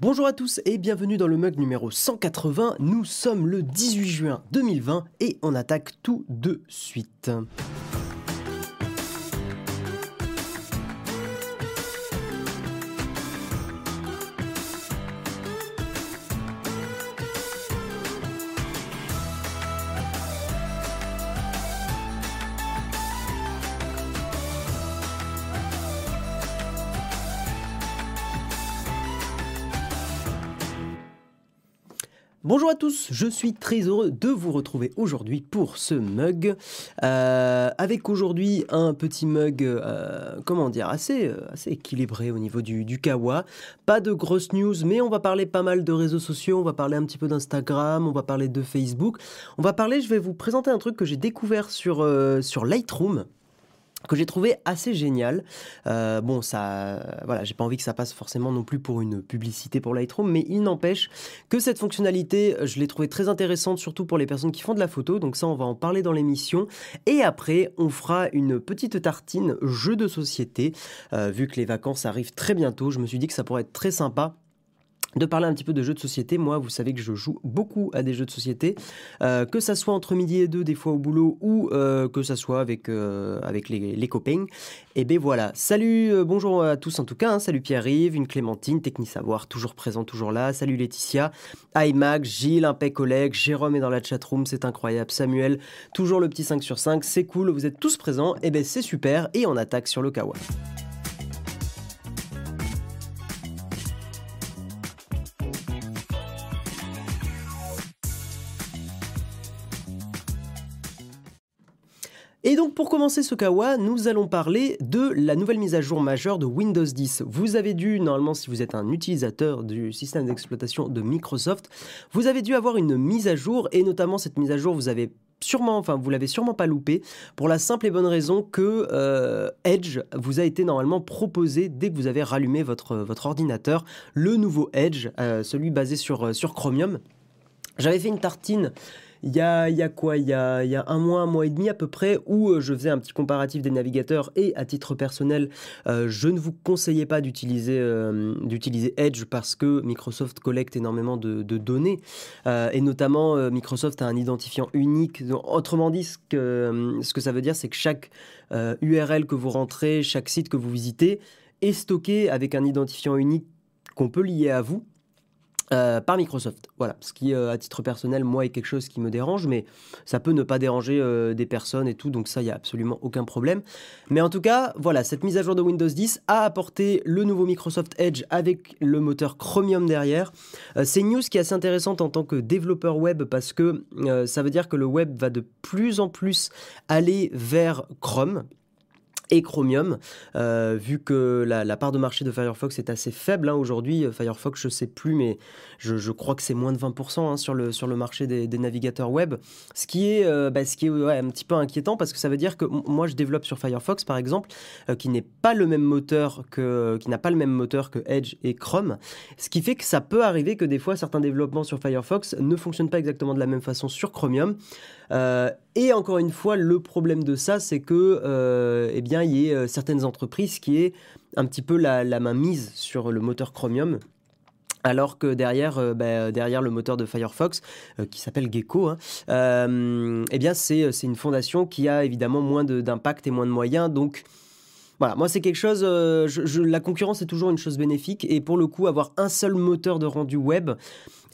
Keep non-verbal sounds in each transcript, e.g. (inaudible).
Bonjour à tous et bienvenue dans le mug numéro 180. Nous sommes le 18 juin 2020 et on attaque tout de suite. Bonjour à tous, je suis très heureux de vous retrouver aujourd'hui pour ce mug. Euh, avec aujourd'hui un petit mug, euh, comment dire, assez, euh, assez équilibré au niveau du, du kawa. Pas de grosses news, mais on va parler pas mal de réseaux sociaux, on va parler un petit peu d'Instagram, on va parler de Facebook. On va parler, je vais vous présenter un truc que j'ai découvert sur Lightroom que j'ai trouvé assez génial. Euh, bon, ça, voilà, j'ai pas envie que ça passe forcément non plus pour une publicité pour Lightroom, mais il n'empêche que cette fonctionnalité, je l'ai trouvée très intéressante, surtout pour les personnes qui font de la photo. Donc ça, on va en parler dans l'émission. Et après, on fera une petite tartine jeu de société. Euh, vu que les vacances arrivent très bientôt, je me suis dit que ça pourrait être très sympa de parler un petit peu de jeux de société. Moi, vous savez que je joue beaucoup à des jeux de société, euh, que ça soit entre midi et deux, des fois au boulot, ou euh, que ça soit avec, euh, avec les, copains. Et ben voilà. Salut, bonjour à tous en tout cas. Hein. Salut Pierre-Yves, une Clémentine, Technisavoir, toujours présent, toujours là. Salut Laetitia, iMac, Gilles, un collègue, Jérôme est dans la chatroom, c'est incroyable. Samuel, toujours le petit 5 sur 5, c'est cool, vous êtes tous présents. Et ben c'est super. Et on attaque sur le Kawa. Commencer ce kawa, nous allons parler de la nouvelle mise à jour majeure de Windows 10. Vous avez dû, normalement si vous êtes un utilisateur du système d'exploitation de Microsoft, vous avez dû avoir une mise à jour et notamment cette mise à jour vous avez sûrement, enfin vous l'avez sûrement pas loupé pour la simple et bonne raison que euh, Edge vous a été normalement proposé dès que vous avez rallumé votre, votre ordinateur, le nouveau Edge, euh, celui basé sur, sur Chromium. J'avais fait une tartine il y a, quoi il y a, un mois, un mois et demi à peu près, où euh, je faisais un petit comparatif des navigateurs et à titre personnel, euh, je ne vous conseillais pas d'utiliser euh, d'utiliser Edge parce que Microsoft collecte énormément de, données et notamment Microsoft a un identifiant unique. Autrement dit, ce que ça veut dire, c'est que chaque URL que vous rentrez, chaque site que vous visitez est stocké avec un identifiant unique qu'on peut lier à vous euh, par Microsoft. Voilà, ce qui, euh, à titre personnel, moi, est quelque chose qui me dérange, mais ça peut ne pas déranger euh, des personnes et tout, donc ça, il n'y a absolument aucun problème. Mais en tout cas, voilà, cette mise à jour de Windows 10 a apporté le nouveau Microsoft Edge avec le moteur Chromium derrière. C'est une news qui est assez intéressante en tant que développeur web parce que ça veut dire que le web va de plus en plus aller vers Chrome et Chromium, euh, vu que la, part de marché de Firefox est assez faible hein, aujourd'hui. Euh, Firefox, je sais plus, mais je, crois que c'est moins de 20% hein, sur, le, sur le marché des, navigateurs web, ce qui est, euh, bah, ce qui est un petit peu inquiétant parce que ça veut dire que moi je développe sur Firefox par exemple, qui n'est pas le même moteur que, qui n'a pas le même moteur que Edge et Chrome, ce qui fait que ça peut arriver que des fois certains développements sur Firefox ne fonctionnent pas exactement de la même façon sur Chromium. et encore une fois, le problème de ça, c'est que, eh bien il y ait euh, certaines entreprises qui aient un petit peu la, main mise sur le moteur Chromium alors que derrière, euh, bah, derrière le moteur de Firefox, euh, qui s'appelle Gecko, hein, eh bien c'est, une fondation qui a évidemment moins d'impact et moins de moyens. Donc voilà, moi c'est quelque chose, la concurrence est toujours une chose bénéfique. Et pour le coup, avoir un seul moteur de rendu web,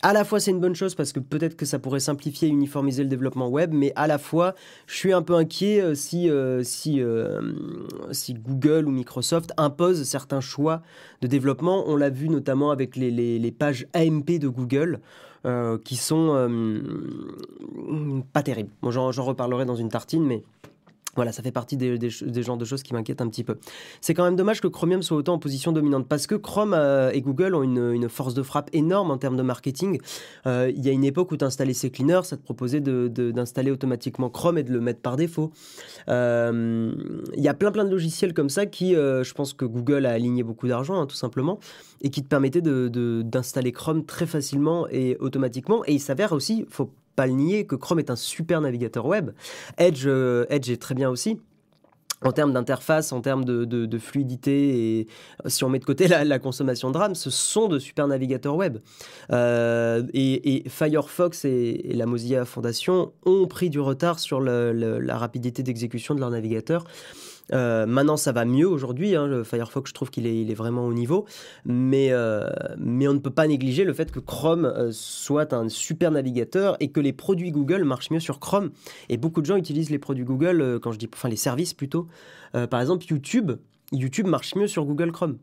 à la fois c'est une bonne chose parce que peut-être que ça pourrait simplifier et uniformiser le développement web, mais à la fois je suis un peu inquiet euh, si, euh, euh, si Google ou Microsoft imposent certains choix de développement. On l'a vu notamment avec les, pages AMP de Google. qui sont pas terribles. J'en reparlerai dans une tartine, mais voilà, ça fait partie des, genres de choses qui m'inquiètent un petit peu. C'est quand même dommage que Chromium soit autant en position dominante parce que Chrome euh, et Google ont une, force de frappe énorme en termes de marketing. Euh, il y a une époque où tu installais CCleaner, ça te proposait d'installer automatiquement Chrome et de le mettre par défaut. Euh, il y a plein plein de logiciels comme ça qui, je pense que Google a aligné beaucoup d'argent, hein, tout simplement, et qui te permettaient d'installer Chrome très facilement et automatiquement. Et il s'avère aussi, faut pas le nier, que Chrome est un super navigateur web. Edge, euh, Edge est très bien aussi. en termes d'interface, en termes de, fluidité, et si on met de côté (laughs) la, consommation de RAM, ce sont de super navigateurs web. Euh, et, Firefox et, la Mozilla Foundation ont pris du retard sur la rapidité d'exécution de leur navigateur. Euh, maintenant, ça va mieux aujourd'hui. Hein, Firefox, je trouve qu'il est, il est, vraiment au niveau. Mais, euh, mais on ne peut pas négliger le fait que Chrome euh, soit un super navigateur et que les produits Google marchent mieux sur Chrome. Et beaucoup de gens utilisent les produits Google, quand je dis, enfin les services plutôt. par exemple, YouTube. YouTube marche mieux sur Google Chrome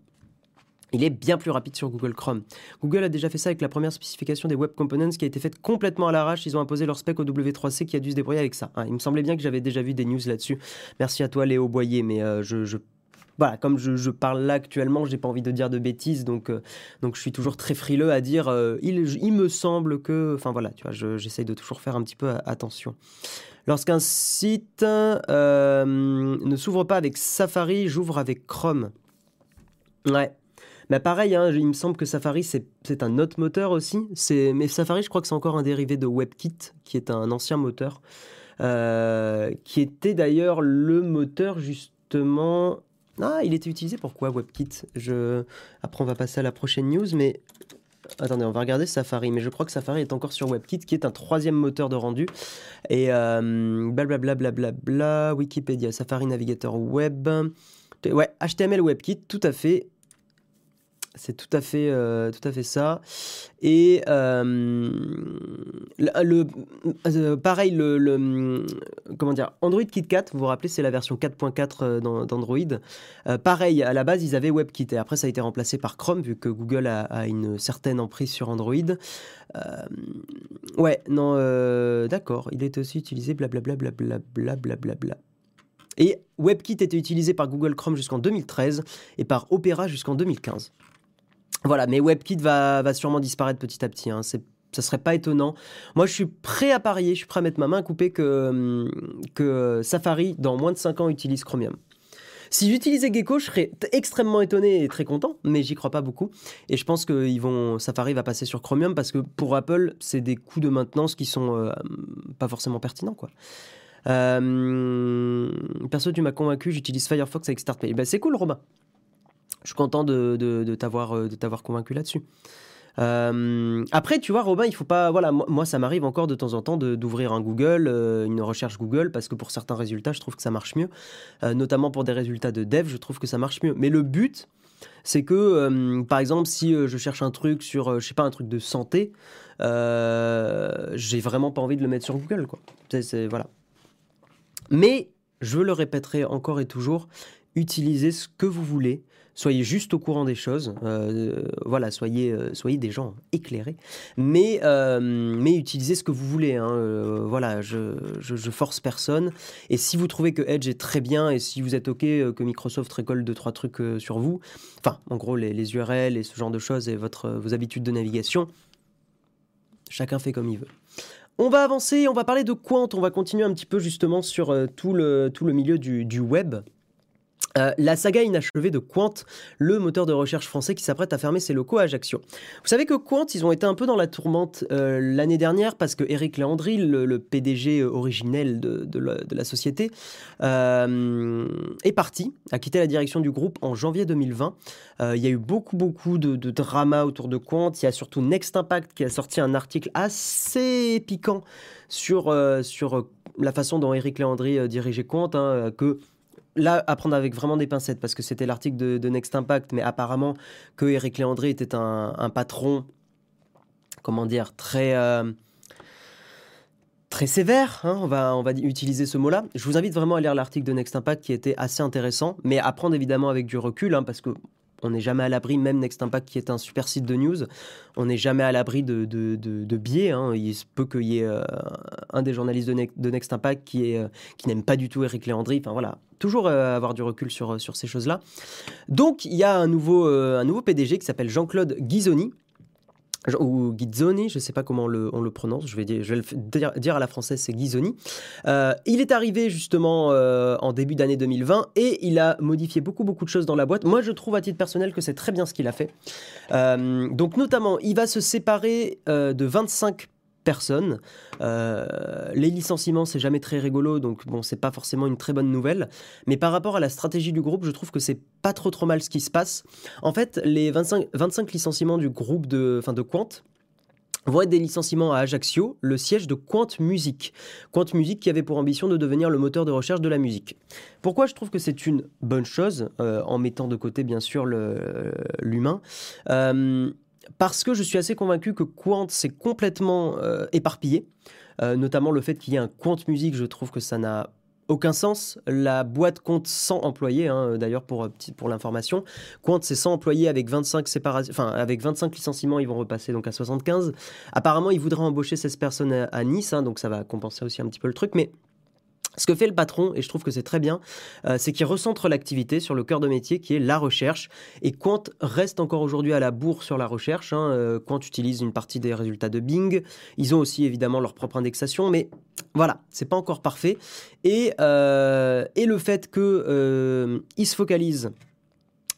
il est bien plus rapide sur Google Chrome. Google a déjà fait ça avec la première spécification des Web Components qui a été faite complètement à l'arrache. Ils ont imposé leur spec au W3C qui a dû se débrouiller avec ça. Hein, il me semblait bien que j'avais déjà vu des news là-dessus. Merci à toi Léo Boyer, mais euh, je, voilà, comme je, parle là actuellement, j'ai pas envie de dire de bêtises, donc, euh, donc je suis toujours très frileux à dire euh, il, me semble que. Enfin voilà, tu vois, j'essaye de toujours faire un petit peu attention. Lorsqu'un site ne s'ouvre pas avec Safari, j'ouvre avec Chrome. Ouais, mais pareil, hein, il me semble que Safari, c'est un autre moteur aussi. Mais Safari, je crois que c'est encore un dérivé de WebKit, qui est un ancien moteur, euh, qui était d'ailleurs le moteur justement... Ah, il était utilisé pourquoi WebKit? Je... Après, on va passer à la prochaine news, mais... Attendez, on va regarder Safari, mais je crois que Safari est encore sur WebKit, qui est un troisième moteur de rendu. Et euh, blablabla, bla, Wikipédia, Safari Navigateur Web. Ouais, HTML WebKit, tout à fait. C'est tout à fait, euh, tout à fait ça. Et euh, euh, pareil, le, comment Android KitKat, vous vous rappelez, c'est la version 4.4 d'Android. pareil, à la base, ils avaient WebKit et après, ça a été remplacé par Chrome vu que Google a, une certaine emprise sur Android. ouais, non, d'accord, il est aussi utilisé blablabla. Et WebKit était utilisé par Google Chrome jusqu'en 2013 et par Opera jusqu'en 2015. Voilà, mais WebKit va, sûrement disparaître petit à petit. Hein. C'est ça serait pas étonnant. Moi, je suis prêt à parier, je suis prêt à mettre ma main à couper que, hum, que Safari, dans moins de 5 ans, utilise Chromium. Si j'utilisais Gecko, je serais extrêmement étonné et très content, mais j'y crois pas beaucoup. Et je pense que vont, Safari va passer sur Chromium parce que pour Apple, c'est des coûts de maintenance qui sont euh, pas forcément pertinents. Quoi. Euh, perso, tu m'as convaincu, j'utilise Firefox avec StartPay. Ben, c'est cool, Robin je suis content de, de, t'avoir euh, de t'avoir convaincu là-dessus. Euh, après, tu vois, Robin, il faut pas. Voilà, moi, ça m'arrive encore de temps en temps d'ouvrir un Google, euh, une recherche Google, parce que pour certains résultats, je trouve que ça marche mieux. notamment pour des résultats de dev, je trouve que ça marche mieux. Mais le but, c'est que, par exemple, si je cherche un truc sur, je sais pas, un truc de santé, j'ai vraiment pas envie de le mettre sur Google, quoi. Voilà. Mais je le répéterai encore et toujours, utilisez ce que vous voulez soyez juste au courant des choses, euh, voilà, soyez, euh, soyez des gens éclairés, mais, euh, mais utilisez ce que vous voulez. Hein, voilà, je, je, force personne. Et si vous trouvez que Edge est très bien et si vous êtes OK que Microsoft récolte deux, trois trucs sur vous, enfin, en gros, les, les, URL et ce genre de choses et votre, vos habitudes de navigation, chacun fait comme il veut. On va avancer, on va parler de Quant, on va continuer un petit peu justement sur tout, le, tout le milieu du, du web. Euh, la saga inachevée de Quant, le moteur de recherche français qui s'apprête à fermer ses locaux à Ajaccio. Vous savez que Quant, ils ont été un peu dans la tourmente euh, l'année dernière parce que Eric Léandry, le, PDG originel de, la, société, euh, est parti, a quitté la direction du groupe en janvier 2020. il y a eu beaucoup, beaucoup de, de drama autour de Quant. Il y a surtout Next Impact qui a sorti un article assez piquant sur, sur la façon dont Eric Léandry dirigeait Quant, hein, que là, à prendre avec vraiment des pincettes, parce que c'était l'article de, Next Impact, mais apparemment que Eric Léandré était un, patron, comment dire, très... Euh, sévère, hein, on, va, on va utiliser ce mot-là. Je vous invite vraiment à lire l'article de Next Impact qui était assez intéressant, mais à prendre évidemment avec du recul, hein, parce que on n'est jamais à l'abri, même Next Impact qui est un super site de news, on n'est jamais à l'abri de, de, biais. Hein. Il se peut qu'il y ait euh, un des journalistes de, Next Impact qui, euh, qui n'aime pas du tout Eric Léandry. Enfin voilà, toujours euh, avoir du recul sur, sur ces choses-là. Donc il y a un nouveau, un nouveau PDG qui s'appelle Jean-Claude Ghisoni ou Ghizzoni, je ne sais pas comment on le, prononce, je vais, dire, le dire, à la française, c'est Ghizzoni. Euh, il est arrivé justement euh, en début d'année 2020 et il a modifié beaucoup beaucoup de choses dans la boîte. Moi, je trouve à titre personnel que c'est très bien ce qu'il a fait. Euh, donc notamment, il va se séparer de 25 personnes. Euh, les licenciements, c'est jamais très rigolo, donc bon, c'est pas forcément une très bonne nouvelle. Mais par rapport à la stratégie du groupe, je trouve que c'est pas trop trop mal ce qui se passe. En fait, les 25, 25 licenciements du groupe de, enfin de Quant, vont être des licenciements à Ajaccio, le siège de Quant Music. Quant Music qui avait pour ambition de devenir le moteur de recherche de la musique. Pourquoi je trouve que c'est une bonne chose, euh, en mettant de côté bien sûr l'humain? Euh, Parce que je suis assez convaincu que Quant s'est complètement euh, éparpillé. notamment le fait qu'il y ait un Quant Music, je trouve que ça n'a aucun sens. La boîte compte 100 employés, hein, d'ailleurs pour, pour l'information. Compte c'est 100 employés avec 25, enfin, avec 25 licenciements, ils vont repasser donc à 75. Apparemment, ils voudraient embaucher 16 personnes à, Nice, hein, donc ça va compenser aussi un petit peu le truc. Mais ce que fait le patron, et je trouve que c'est très bien, euh, c'est qu'il recentre l'activité sur le cœur de métier qui est la recherche. Et Quant reste encore aujourd'hui à la bourre sur la recherche. Hein. Euh, Quant utilise une partie des résultats de Bing. Ils ont aussi évidemment leur propre indexation, mais voilà, c'est pas encore parfait. Et, euh, et le fait qu'ils se focalisent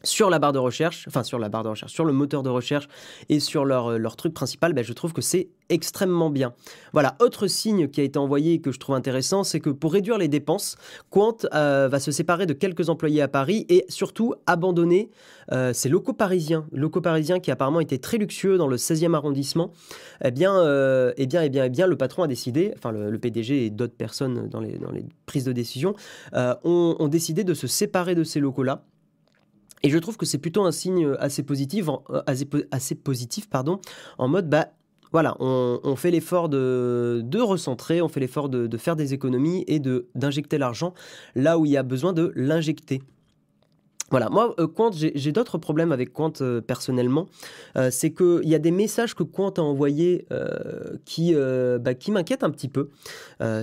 sur la barre de recherche, enfin sur la barre de recherche, sur le moteur de recherche et sur leur, euh, leur truc principal, ben, je trouve que c'est extrêmement bien. Voilà, autre signe qui a été envoyé et que je trouve intéressant, c'est que pour réduire les dépenses, Quant euh, va se séparer de quelques employés à Paris et surtout abandonner euh, ses locaux parisiens. Locaux parisiens qui apparemment étaient très luxueux dans le 16e arrondissement. Eh bien, eh bien, eh bien, eh bien, le patron a décidé, enfin le, PDG et d'autres personnes dans les, dans les prises de décision, ont, ont décidé de se séparer de ces locaux-là et je trouve que c'est plutôt un signe assez positif, euh, assez, positif pardon, en mode, bah, voilà, on, fait l'effort de, de, recentrer, on fait l'effort de, de, faire des économies et d'injecter l'argent là où il y a besoin de l'injecter. Voilà, moi, euh, Quant, j'ai d'autres problèmes avec Quant euh, personnellement. Euh, c'est qu'il y a des messages que Quant a envoyés qui, bah, qui m'inquiètent un petit peu.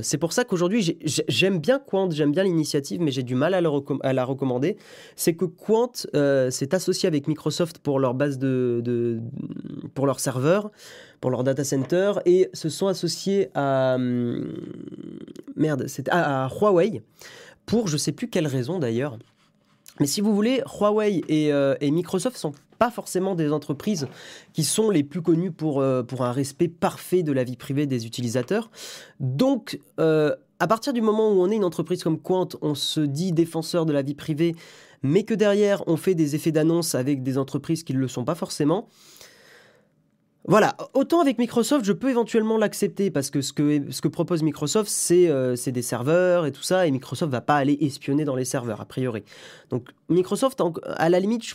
c'est pour ça qu'aujourd'hui, j'aime bien Quant, j'aime bien l'initiative, mais j'ai du mal à, la recommander. C'est que Quant s'est associé avec Microsoft pour leur base de, pour leur serveur, pour leur data center, et se sont associés à hum, merde, c'est à, à Huawei pour je sais plus quelle raison d'ailleurs. Mais si vous voulez, Huawei et, euh, et Microsoft sont pas forcément des entreprises qui sont les plus connues pour, euh, un respect parfait de la vie privée des utilisateurs. Donc, euh, à partir du moment où on est une entreprise comme Quant, on se dit défenseur de la vie privée, mais que derrière on fait des effets d'annonce avec des entreprises qui ne le sont pas forcément, voilà, autant avec Microsoft, je peux éventuellement l'accepter parce que ce que, ce que propose Microsoft, euh, c'est des serveurs et tout ça, et Microsoft va pas aller espionner dans les serveurs, a priori. Donc Microsoft, à la limite, je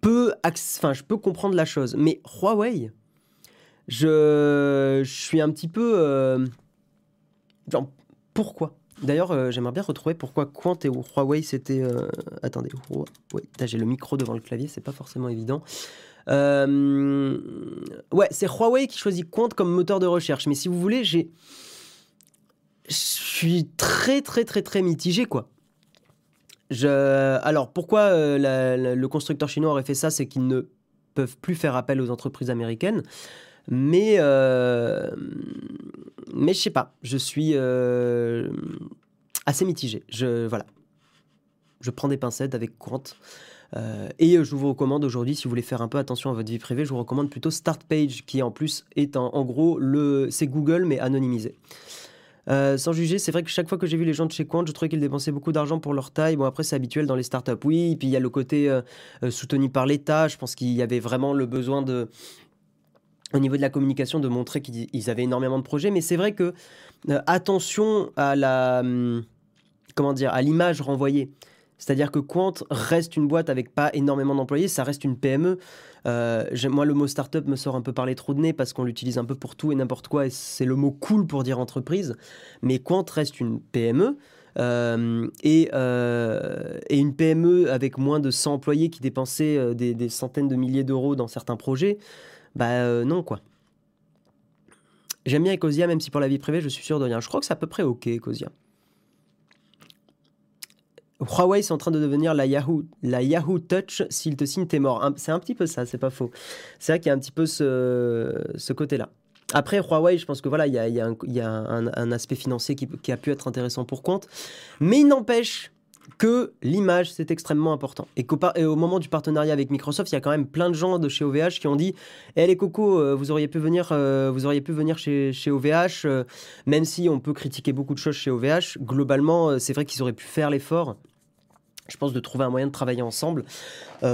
peux, je peux comprendre la chose, mais Huawei, je, je suis un petit peu... Euh, genre, pourquoi? D'ailleurs, euh, j'aimerais bien retrouver pourquoi Quant et Huawei c'était. Attendez. J'ai le micro devant le clavier, c'est pas forcément évident. Euh, ouais, c'est Huawei qui choisit Quant comme moteur de recherche. Mais si vous voulez, j'ai. Je suis très, très, très, très mitigé, quoi. Je... Alors, pourquoi euh, le constructeur chinois aurait fait ça C'est qu'ils ne peuvent plus faire appel aux entreprises américaines. Mais, euh... mais je sais pas, je suis euh, assez mitigé. Je, voilà. je prends des pincettes avec Quant. Euh, et je vous recommande aujourd'hui, si vous voulez faire un peu attention à votre vie privée, je vous recommande plutôt Start Page, qui en plus est en, gros le, c'est Google mais anonymisé. Euh, sans juger, c'est vrai que chaque fois que j'ai vu les gens de chez Quant, je trouvais qu'ils dépensaient beaucoup d'argent pour leur taille. Bon, après, c'est habituel dans les startups, oui. Puis, il y a le côté euh, soutenu par l'État. Je pense qu'il y avait vraiment le besoin de, au niveau de la communication, de montrer qu'ils avaient énormément de projets. Mais c'est vrai que, attention à la. Hum, comment dire, à l'image renvoyée. C'est-à-dire que Quant reste une boîte avec pas énormément d'employés, ça reste une PME. Euh, moi, le mot startup me sort un peu parler trop de nez parce qu'on l'utilise un peu pour tout et n'importe quoi, et c'est le mot cool pour dire entreprise. Mais Quant reste une PME. Euh, euh, et, une PME avec moins de 100 employés qui dépensaient des, centaines de milliers d'euros dans certains projets, bah non quoi. J'aime bien Ecosia, même si pour la vie privée, je suis sûr de rien. Je crois que c'est à peu près ok, Ecosia. Huawei est en train de devenir la Yahoo, la Yahoo Touch. S'il te signe, t'es mort. C'est un petit peu ça, c'est pas faux. C'est vrai qu'il y a un petit peu ce, côté-là. Après, Huawei, je pense que voilà, il y a, un, aspect financier qui, a pu être intéressant pour compte. Mais il n'empêche que l'image, c'est extrêmement important. Et, au moment du partenariat avec Microsoft, il y a quand même plein de gens de chez OVH qui ont dit Eh les cocos, euh, vous auriez pu venir, euh, vous auriez pu venir chez, chez OVH, euh, même si on peut critiquer beaucoup de choses chez OVH. Globalement, c'est vrai qu'ils auraient pu faire l'effort, je pense, de trouver un moyen de travailler ensemble,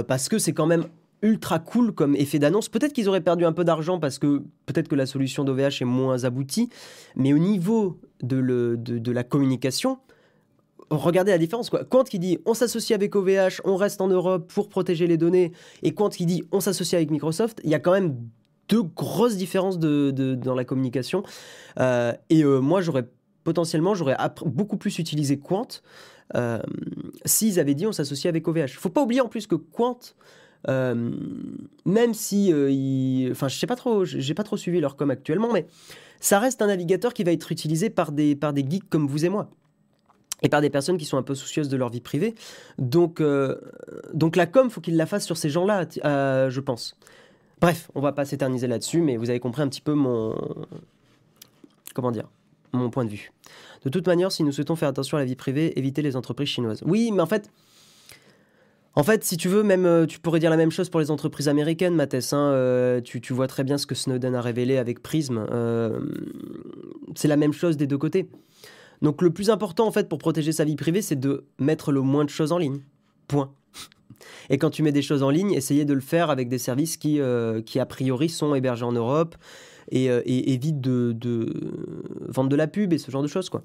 parce que c'est quand même ultra cool comme effet d'annonce. Peut-être qu'ils auraient perdu un peu d'argent parce que peut-être que la solution d'OVH est moins aboutie, mais au niveau de, le, de, de la communication, regardez la différence. Quoi. Qui dit on s'associe avec OVH, on reste en Europe pour protéger les données, et Quant qui dit on s'associe avec Microsoft, il y a quand même deux grosses différences dans la communication. Euh, et euh, moi, j'aurais potentiellement, j'aurais beaucoup plus utilisé Quant euh, s'ils avaient dit on s'associe avec OVH. Faut pas oublier en plus que Quant, même si, enfin, je sais pas trop, j'ai pas trop suivi leur com actuellement, mais ça reste un navigateur qui va être utilisé par des, par des geeks comme vous et moi et par des personnes qui sont un peu soucieuses de leur vie privée. Donc, euh, donc la com, faut qu'il la fasse sur ces gens-là, euh, je pense. Bref, on va pas s'éterniser là-dessus, mais vous avez compris un petit peu mon... Comment dire Mon point de vue. De toute manière, si nous souhaitons faire attention à la vie privée, éviter les entreprises chinoises. Oui, mais en fait... En fait, si tu veux, même, euh, tu pourrais dire la même chose pour les entreprises américaines, Mathès. Hein, tu, tu, vois très bien ce que Snowden a révélé avec Prism. c'est la même chose des deux côtés. Donc le plus important en fait pour protéger sa vie privée, c'est de mettre le moins de choses en ligne. Point. Et quand tu mets des choses en ligne, essayez de le faire avec des services qui, euh, qui a priori sont hébergés en Europe et, euh, évite de, vendre de la pub et ce genre de choses. quoi.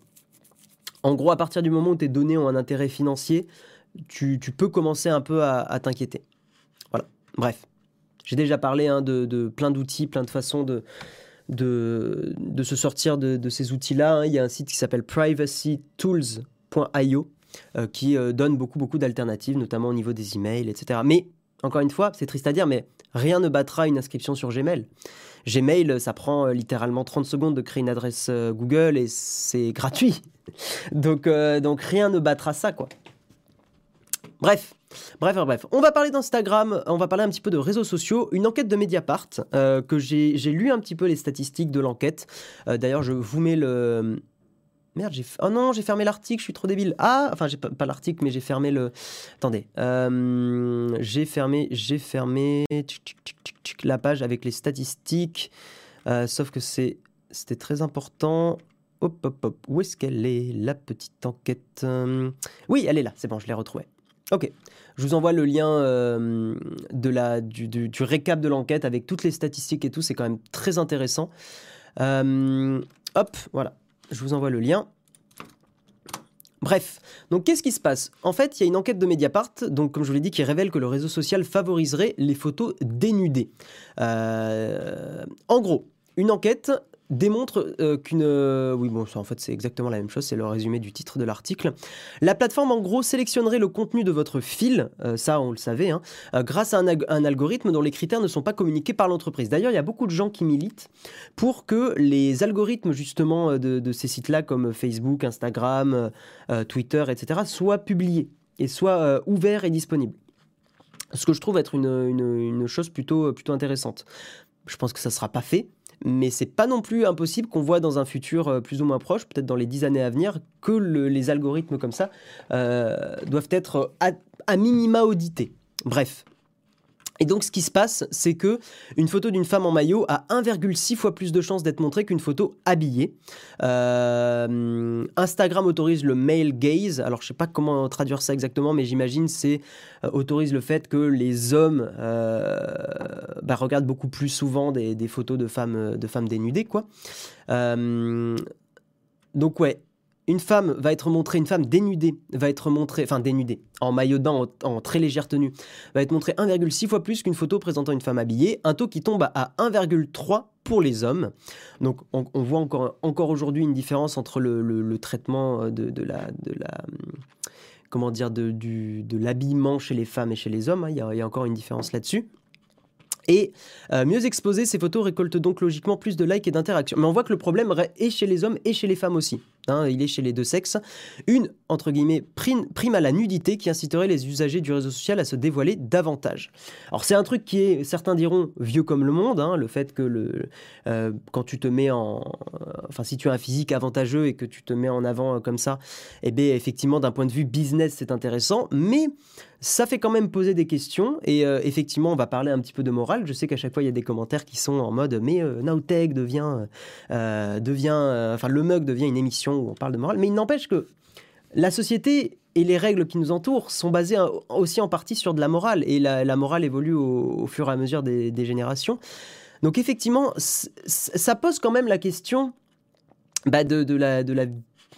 En gros, à partir du moment où tes données ont un intérêt financier, tu, peux commencer un peu à, t'inquiéter. Voilà. Bref. J'ai déjà parlé hein, de, plein d'outils, plein de façons de, de, se sortir de, ces outils-là. Hein. Il y a un site qui s'appelle privacytools.io euh, qui euh, donne beaucoup, beaucoup d'alternatives, notamment au niveau des emails, etc. Mais, encore une fois, c'est triste à dire, mais rien ne battra une inscription sur Gmail. Gmail, ça prend euh, littéralement 30 secondes de créer une adresse Google et c'est gratuit. (laughs) donc, donc rien ne battra ça, quoi. Bref, Bref, bref, on va parler d'Instagram, on va parler un petit peu de réseaux sociaux. Une enquête de Mediapart, euh, que j'ai lu un petit peu les statistiques de l'enquête. Euh, d'ailleurs, je vous mets le... Merde, j'ai... Oh non, j'ai fermé l'article, je suis trop débile. Ah, enfin, j'ai pas, l'article, mais j'ai fermé le... Attendez. Euh, j'ai fermé, j'ai fermé la page avec les statistiques. sauf que c'est, c'était très important. Hop, hop, hop. Où est-ce qu'elle est, la petite enquête? Oui, elle est là, c'est bon, je l'ai retrouvée. Ok. Je vous envoie le lien euh, du, récap de l'enquête avec toutes les statistiques et tout. C'est quand même très intéressant. Euh, hop, voilà. Je vous envoie le lien. Bref, donc qu'est-ce qui se passe? En fait, il y a une enquête de Mediapart, donc comme je vous l'ai dit, qui révèle que le réseau social favoriserait les photos dénudées. Euh, en gros, une enquête démontre euh, qu'une... Euh, oui, bon, en fait, c'est exactement la même chose, c'est le résumé du titre de l'article. La plateforme, en gros, sélectionnerait le contenu de votre fil, euh, ça, on le savait, hein, grâce à un, algorithme dont les critères ne sont pas communiqués par l'entreprise. D'ailleurs, il y a beaucoup de gens qui militent pour que les algorithmes, justement, de, ces sites-là, comme Facebook, Instagram, Twitter, etc., soient publiés et soient ouverts et disponibles. Ce que je trouve être une, chose plutôt intéressante. Je pense que ça ne sera pas fait, mais c'est pas non plus impossible qu'on voit dans un futur euh, plus ou moins proche, peut-être dans les dix années à venir, que les algorithmes comme ça euh, doivent être à minima audités. Bref, et donc, ce qui se passe, c'est que une photo d'une femme en maillot a 1,6 fois plus de chances d'être montrée qu'une photo habillée. Euh, Instagram autorise le male gaze. Alors, je sais pas comment traduire ça exactement, mais j'imagine c'est euh, autorise le fait que les hommes euh, bah, regardent beaucoup plus souvent des, des, photos de femmes, de femmes dénudées, quoi. donc ouais, une femme va être montrée, une femme dénudée va être montrée, enfin dénudée, en maillot de en, très légère tenue, va être montrée 1,6 fois plus qu'une photo présentant une femme habillée, un taux qui tombe à 1,3 pour les hommes. Donc on, voit encore, aujourd'hui une différence entre le, traitement de, la... De la comment dire, de, l'habillement chez les femmes et chez les hommes. Hein. Il, y a, encore une différence là-dessus. Et euh, mieux exposer, ces photos récoltent donc logiquement plus de likes et d'interactions. Mais on voit que le problème est chez les hommes et chez les femmes aussi. Hein, il est chez les deux sexes. Une, entre guillemets, prime, à la nudité qui inciterait les usagers du réseau social à se dévoiler davantage. Alors c'est un truc qui est, certains diront, vieux comme le monde, hein, le fait que le, euh, quand tu te mets en... Enfin, si tu as un physique avantageux et que tu te mets en avant euh, comme ça, eh bien, effectivement, d'un point de vue business, c'est intéressant, mais ça fait quand même poser des questions et euh, effectivement, on va parler un petit peu de morale. Je sais qu'à chaque fois, il y a des commentaires qui sont en mode mais euh, Nowtech devient, devient enfin le mug devient une émission où on parle de morale, mais il n'empêche que la société et les règles qui nous entourent sont basées aussi en partie sur de la morale et la, morale évolue au, fur et à mesure des générations. Donc effectivement, ça pose quand même la question bah, de, la, de la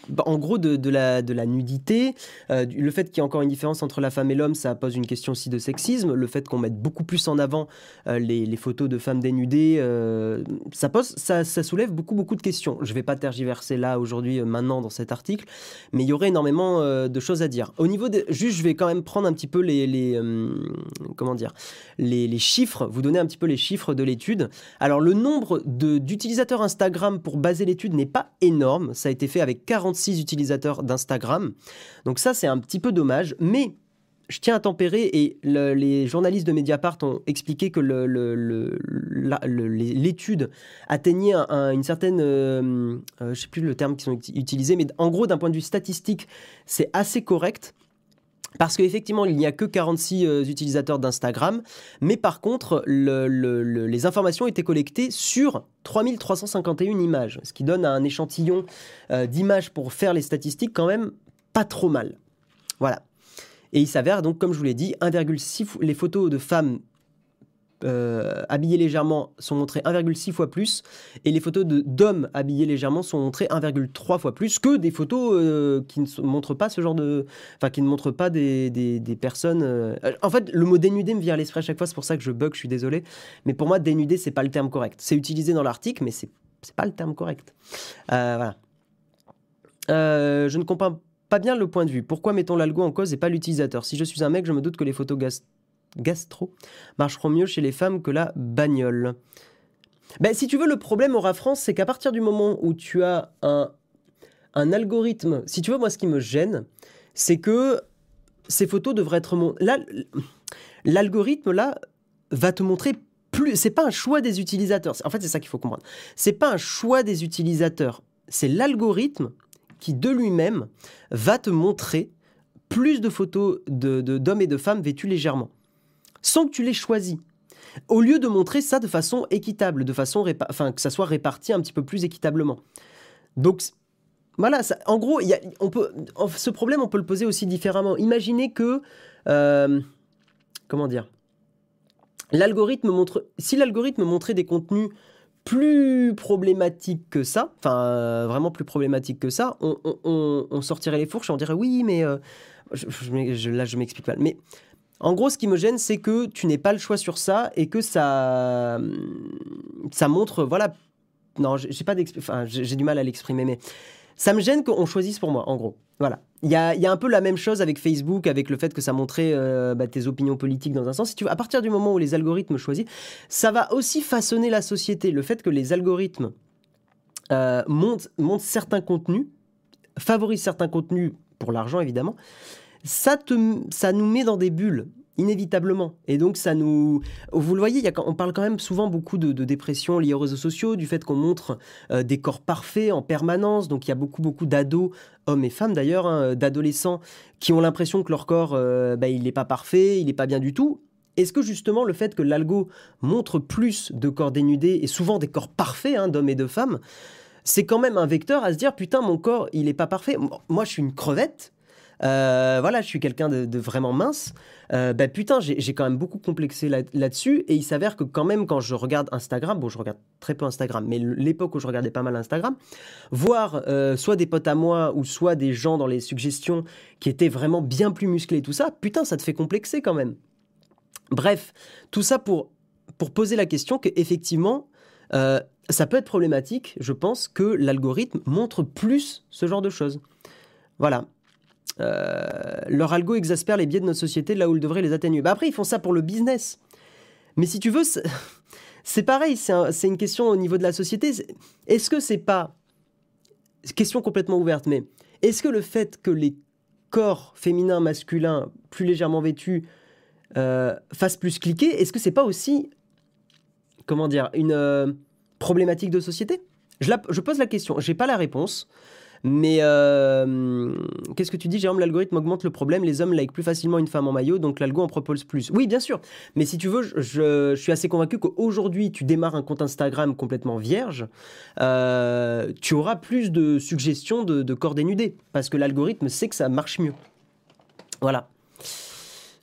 bah, en gros, de, la, nudité. Euh, le fait qu'il y ait encore une différence entre la femme et l'homme, ça pose une question aussi de sexisme. Le fait qu'on mette beaucoup plus en avant euh, les, photos de femmes dénudées, euh, ça, soulève beaucoup, beaucoup de questions. Je ne vais pas tergiverser là, aujourd'hui, maintenant, dans cet article, mais il y aurait énormément de choses à dire. Au niveau de... Juste, je vais quand même prendre un petit peu les... les comment dire les, les, chiffres, vous donner un petit peu les chiffres de l'étude. Alors, le nombre d'utilisateurs Instagram pour baser l'étude n'est pas énorme. Ça a été fait avec 40 utilisateurs d'Instagram. Donc ça, c'est un petit peu dommage, mais je tiens à tempérer et les journalistes de Mediapart ont expliqué que l'étude atteignait une certaine, euh, euh, je ne sais plus le terme qui sont utilisés, mais en gros d'un point de vue statistique, c'est assez correct. Parce qu'effectivement, il n'y a que 46 euh, utilisateurs d'Instagram, mais par contre, les informations étaient collectées sur 3351 images, ce qui donne un échantillon euh, d'images pour faire les statistiques quand même pas trop mal. Voilà. Et il s'avère donc, comme je vous l'ai dit, 1,6 les photos de femmes euh, habillés légèrement sont montrés 1,6 fois plus et les photos d'hommes habillés légèrement sont montrées 1,3 fois plus que des photos euh, qui ne montrent pas ce genre de enfin qui ne montrent pas des, des, personnes euh, en fait le mot dénudé me vient à l'esprit à chaque fois c'est pour ça que je bug je suis désolé mais pour moi dénudé c'est pas le terme correct. C'est utilisé dans l'article mais c'est pas le terme correct. Voilà. Je ne comprends pas bien le point de vue. Pourquoi mettons l'algo en cause et pas l'utilisateur? Si je suis un mec, je me doute que les photos gastro marcheront mieux chez les femmes que la bagnole. Ben, si tu veux, le problème aura France, c'est qu'à partir du moment où tu as un, un algorithme, si tu veux, moi, ce qui me gêne, c'est que ces photos devraient être... Là, l'algorithme, là, va te montrer plus... C'est pas un choix des utilisateurs. En fait, c'est ça qu'il faut comprendre. C'est pas un choix des utilisateurs. C'est l'algorithme qui, de lui-même, va te montrer plus de photos d'hommes de, et de femmes vêtus légèrement sans que tu l'aies choisi. Au lieu de montrer ça de façon équitable, de façon enfin, que ça soit réparti un petit peu plus équitablement. Donc, voilà, en gros, on peut, ce problème, on peut le poser aussi différemment. Imaginez que, euh, comment dire, l'algorithme montre, si l'algorithme montrait des contenus plus problématiques que ça, enfin vraiment plus problématiques que ça, on, sortirait les fourches, on dirait oui, mais euh, je, là je m'explique pas. Mais en gros, ce qui me gêne, c'est que tu n'aies pas le choix sur ça et que ça, ça montre, voilà. Non, j'ai pas enfin, j'ai du mal à l'exprimer, mais ça me gêne qu'on choisisse pour moi, en gros. Voilà. Il y a, y a, un peu la même chose avec Facebook, avec le fait que ça montrait euh, bah, tes opinions politiques dans un sens. Si tu veux, à partir du moment où les algorithmes choisissent, ça va aussi façonner la société. Le fait que les algorithmes euh, montent, montent certains contenus, favorisent certains contenus pour l'argent évidemment, ça, te, ça nous met dans des bulles inévitablement. Et donc, ça nous. Vous le voyez, on parle quand même souvent beaucoup de, dépression liée aux réseaux sociaux, du fait qu'on montre euh, des corps parfaits en permanence. Donc, il y a beaucoup, beaucoup d'ados, hommes et femmes d'ailleurs, hein, d'adolescents qui ont l'impression que leur corps, euh, bah, il n'est pas parfait, il n'est pas bien du tout. Est-ce que justement le fait que l'algo montre plus de corps dénudés et souvent des corps parfaits hein, d'hommes et de femmes, c'est quand même un vecteur à se dire putain mon corps il n'est pas parfait. Moi je suis une crevette, euh, voilà, je suis quelqu'un de, vraiment mince. Euh, bah, putain, j'ai quand même beaucoup complexé là-dessus. et il s'avère que quand même, quand je regarde Instagram, bon, je regarde très peu Instagram, mais l'époque où je regardais pas mal Instagram, voir euh, soit des potes à moi ou soit des gens dans les suggestions qui étaient vraiment bien plus musclés et tout ça, putain, ça te fait complexer quand même. Bref, tout ça pour, pour poser la question qu'effectivement, euh, ça peut être problématique, je pense, que l'algorithme montre plus ce genre de choses. Voilà. Euh, leur algo exaspère les biais de notre société là où il devrait les atténuer. Bah après, ils font ça pour le business. Mais si tu veux, c'est (laughs) pareil, c'est une question au niveau de la société. Est-ce que c'est pas question complètement ouverte, mais est-ce que le fait que les corps féminins, masculins, plus légèrement vêtus, euh, fassent plus cliquer, est-ce que c'est pas aussi, comment dire, une euh, problématique de société? Je, je, pose la question, j'ai pas la réponse. Mais euh, qu'est-ce que tu dis, Jérôme? L'algorithme augmente le problème. Les hommes like plus facilement une femme en maillot, donc l'algo en propose plus. Oui, bien sûr. Mais si tu veux, je, suis assez convaincu qu'aujourd'hui, tu démarres un compte Instagram complètement vierge, euh, tu auras plus de suggestions de, corps dénudés. Parce que l'algorithme sait que ça marche mieux. Voilà.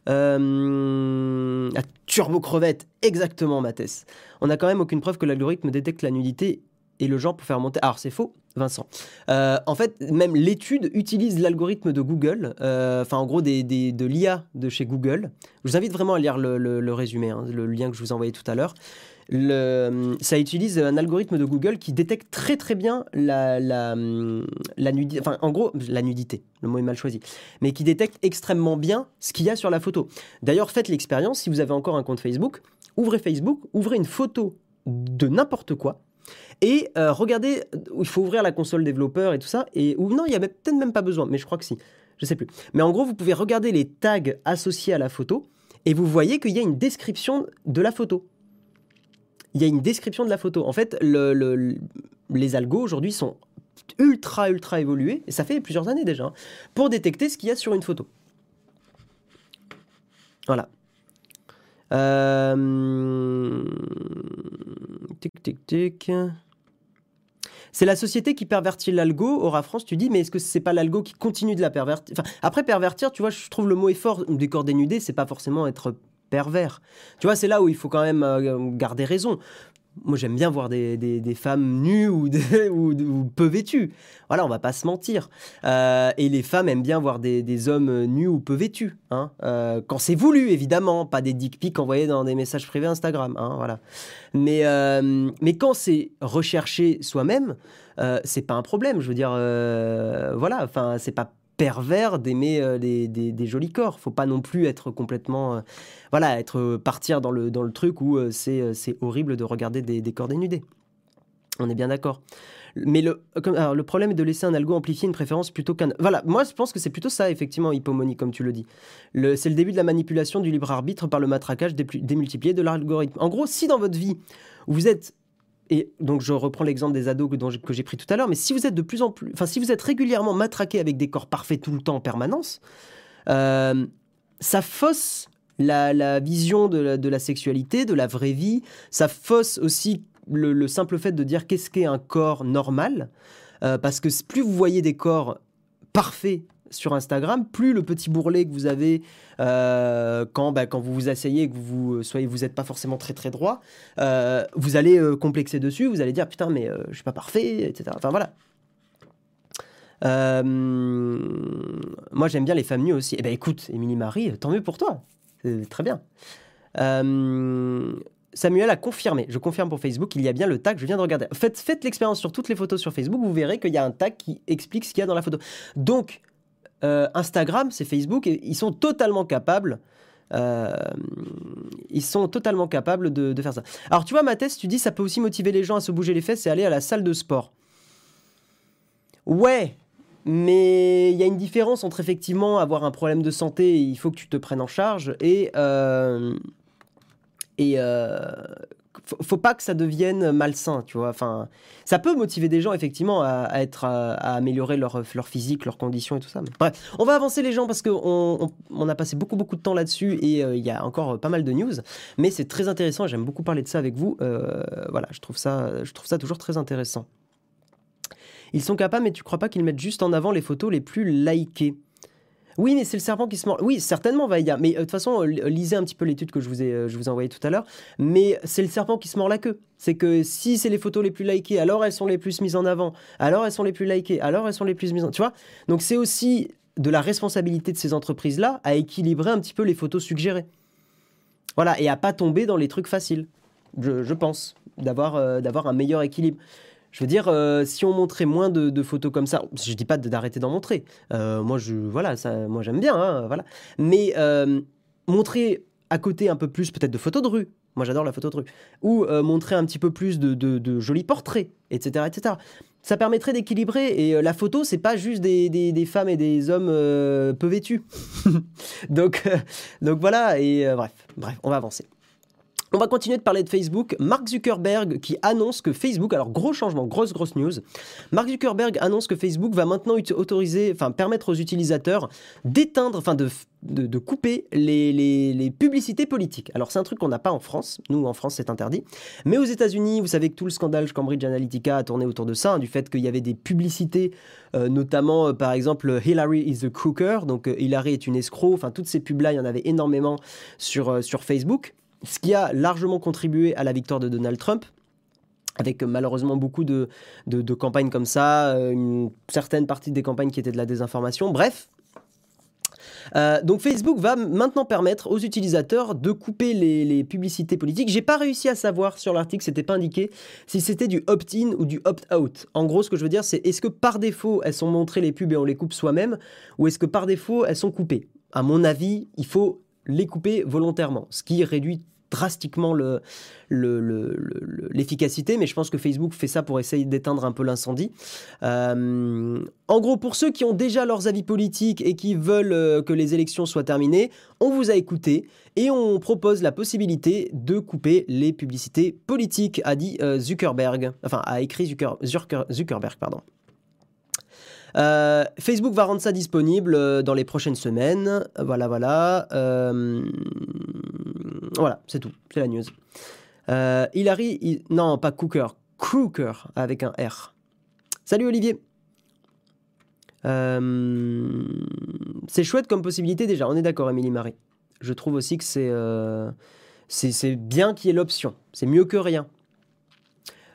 Euh, turbo crevette, exactement, Mathès. On n'a quand même aucune preuve que l'algorithme détecte la nudité et le genre pour faire monter. Alors c'est faux, Vincent. Euh, en fait, même l'étude utilise l'algorithme de Google, euh, enfin en gros des, de l'IA de chez Google. Je vous invite vraiment à lire le, résumé, hein, le lien que je vous envoyais tout à l'heure. ça utilise un algorithme de Google qui détecte très très bien la, la, la nudité, enfin en gros la nudité, le mot est mal choisi, mais qui détecte extrêmement bien ce qu'il y a sur la photo. D'ailleurs, faites l'expérience, si vous avez encore un compte Facebook, ouvrez Facebook, ouvrez une photo de n'importe quoi, et euh, regardez, il faut ouvrir la console développeur et tout ça. Et, ou non, il n'y a peut-être même pas besoin, mais je crois que si. Je sais plus. Mais en gros, vous pouvez regarder les tags associés à la photo et vous voyez qu'il y a une description de la photo. Il y a une description de la photo. En fait, le, les algos aujourd'hui sont ultra, ultra évolués, et ça fait plusieurs années déjà, hein, pour détecter ce qu'il y a sur une photo. Voilà. Euh... Tic, tic, tic. C'est la société qui pervertit l'algo. Aura France, tu dis, mais est-ce que c'est pas l'algo qui continue de la pervertir? Après, pervertir, tu vois, je trouve le mot est fort. Des corps dénudés, c'est pas forcément être pervers. Tu vois, c'est là où il faut quand même euh, garder raison moi j'aime bien voir des, des, femmes nues (laughs) ou, ou, peu vêtues. Voilà, on va pas se mentir. Euh, et les femmes aiment bien voir des, hommes nus ou peu vêtus. Hein. Euh, quand c'est voulu, évidemment, pas des dick pics envoyés dans des messages privés Instagram. Hein, voilà. Mais, euh, mais quand c'est recherché soi-même, c'est pas un problème. Je veux dire, voilà, enfin, c'est pas pervers d'aimer euh, des, jolis corps. Faut pas non plus être complètement, euh, voilà, être euh, partir dans le truc où c'est c'est horrible de regarder des, corps dénudés. On est bien d'accord. Mais le, le problème est de laisser un algo amplifier une préférence plutôt qu'un. Voilà, moi je pense que c'est plutôt ça, effectivement, hypomonie, comme tu le dis. C'est le début de la manipulation du libre arbitre par le matraquage démultiplié de l'algorithme. En gros, si dans votre vie, vous êtes et donc je reprends l'exemple des ados que, j'ai pris tout à l'heure, mais si vous êtes de plus en plus, enfin si vous êtes régulièrement matraqué avec des corps parfaits tout le temps en permanence, euh, ça fausse la, vision de la, sexualité, de la vraie vie, ça fausse aussi le, simple fait de dire qu'est-ce qu'est un corps normal, euh, parce que plus vous voyez des corps parfaits sur Instagram, plus le petit bourrelet que vous avez euh, quand, bah, quand vous vous asseyez et que vous soyez, vous n'êtes pas forcément très très droit, euh, vous allez euh, complexer dessus, vous allez dire putain mais je suis pas parfait, etc. Enfin voilà. moi j'aime bien les femmes nues aussi. Eh ben écoute, Émilie Marie, tant mieux pour toi, très bien. Samuel a confirmé, je confirme pour Facebook, il y a bien le tag, je viens de regarder. Faites, faites l'expérience sur toutes les photos sur Facebook, vous verrez qu'il y a un tag qui explique ce qu'il y a dans la photo. Donc, euh, Instagram, c'est Facebook, et ils sont totalement capables. Euh, ils sont totalement capables de, faire ça. Alors tu vois, Mathès, tu dis ça peut aussi motiver les gens à se bouger les fesses et aller à la salle de sport. Ouais, mais il y a une différence entre effectivement avoir un problème de santé, il faut que tu te prennes en charge, et, euh, et faut pas que ça devienne malsain, tu vois. Enfin, ça peut motiver des gens effectivement à, être à, améliorer leur, physique, leurs conditions et tout ça. bref, on va avancer les gens parce qu'on on, a passé beaucoup beaucoup de temps là-dessus et euh, il y a encore pas mal de news. Mais c'est très intéressant. J'aime beaucoup parler de ça avec vous. Euh, voilà, je trouve ça, je trouve ça toujours très intéressant. Ils sont capables, mais tu crois pas qu'ils mettent juste en avant les photos les plus likées? Oui, mais c'est le serpent qui se mord. Oui, certainement, Vaïa. Mais euh, de toute façon, lisez un petit peu l'étude que je vous ai, euh, je vous envoyée tout à l'heure. Mais c'est le serpent qui se mord la queue. C'est que si c'est les photos les plus likées, alors elles sont les plus mises en avant. Alors elles sont les plus likées. Alors elles sont les plus mises en. Tu vois? Donc c'est aussi de la responsabilité de ces entreprises-là à équilibrer un petit peu les photos suggérées. Voilà, et à pas tomber dans les trucs faciles. Je, pense d'avoir euh, d'avoir un meilleur équilibre. Je veux dire, euh, si on montrait moins de, photos comme ça, je dis pas d'arrêter d'en montrer. Euh, moi, je, voilà, ça, moi j'aime bien, hein, voilà. Mais euh, montrer à côté un peu plus peut-être de photos de rue. Moi, j'adore la photo de rue. Ou montrer un petit peu plus de, jolis portraits, etc., etc. ça permettrait d'équilibrer. Et la photo, c'est pas juste des, des, femmes et des hommes peu vêtus. (laughs) donc, donc voilà, et bref, bref, on va avancer. On va continuer de parler de Facebook. Mark Zuckerberg qui annonce que Facebook, alors gros changement, grosse grosse news. Mark Zuckerberg annonce que Facebook va maintenant autoriser, enfin permettre aux utilisateurs d'éteindre, enfin de, de, couper les, les, publicités politiques. Alors c'est un truc qu'on n'a pas en France. Nous en France c'est interdit. Mais aux États-Unis, vous savez que tout le scandale Cambridge Analytica a tourné autour de ça, hein, du fait qu'il y avait des publicités, euh, notamment euh, par exemple Hillary is a cooker, donc euh, Hillary est une escroc. Enfin toutes ces pubs là, il y en avait énormément sur sur Facebook ce qui a largement contribué à la victoire de Donald Trump avec malheureusement beaucoup de, campagnes comme ça, euh, une certaine partie des campagnes qui étaient de la désinformation. Bref, euh, donc Facebook va maintenant permettre aux utilisateurs de couper les, publicités politiques. J'ai pas réussi à savoir sur l'article, c'était pas indiqué si c'était du opt-in ou du opt-out. En gros, ce que je veux dire, c'est est-ce que par défaut elles sont montrées les pubs et on les coupe soi-même, ou est-ce que par défaut elles sont coupées? À mon avis, il faut les couper volontairement, ce qui réduit drastiquement l'efficacité, mais je pense que Facebook fait ça pour essayer d'éteindre un peu l'incendie. Euh, en gros, pour ceux qui ont déjà leurs avis politiques et qui veulent euh, que les élections soient terminées, on vous a écouté et on propose la possibilité de couper les publicités politiques, a dit euh, Zuckerberg, enfin a écrit Zuckerberg, pardon. Euh, Facebook va rendre ça disponible euh, dans les prochaines semaines. Voilà, voilà. Euh, voilà, c'est tout. C'est la news. Hilary, non, pas Cooker. Crooker avec un R. Salut Olivier. c'est chouette comme possibilité déjà, on est d'accord, Émilie Marie. Je trouve aussi que c'est c'est bien qu'il y ait l'option. C'est mieux que rien.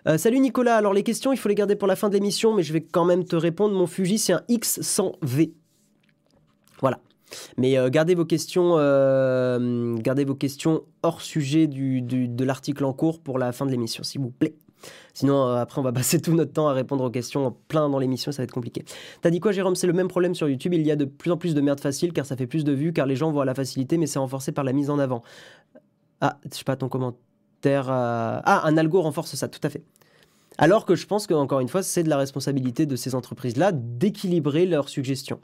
Euh, salut Nicolas, alors les questions, il faut les garder pour la fin de l'émission, mais je vais quand même te répondre. Mon Fuji, c'est un X100V. Voilà. Mais euh, gardez vos questions, euh, gardez vos questions hors sujet de l'article en cours pour la fin de l'émission, s'il vous plaît. Sinon, après, on va (laughs) passer tout notre temps à répondre aux questions plein dans l'émission, ça va être compliqué. T'as dit quoi, Jérôme? C'est le même problème sur YouTube. Il y a de plus en plus de merde facile car ça fait plus de vues, car les gens voient la facilité, mais c'est renforcé par la mise en avant. Ah, je sais pas ton commentaire. Ah, un algo renforce ça, tout à fait. Alors que je pense qu'encore une fois, c'est de la responsabilité de ces entreprises-là d'équilibrer leurs suggestions.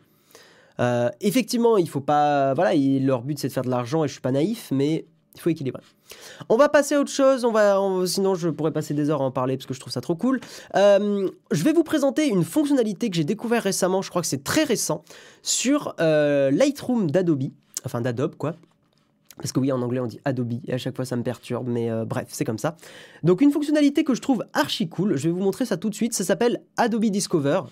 Euh, effectivement, il faut pas. Voilà, leur but c'est de faire de l'argent et je suis pas naïf, mais il faut équilibrer. On va passer à autre chose. On va, sinon, je pourrais passer des heures à en parler parce que je trouve ça trop cool. Euh, je vais vous présenter une fonctionnalité que j'ai découvert récemment. Je crois que c'est très récent sur euh, Lightroom d'Adobe, enfin d'Adobe quoi. Parce que oui, en anglais, on dit Adobe, et à chaque fois, ça me perturbe, mais euh, bref, c'est comme ça. Donc, une fonctionnalité que je trouve archi cool, je vais vous montrer ça tout de suite, ça s'appelle Adobe Discover,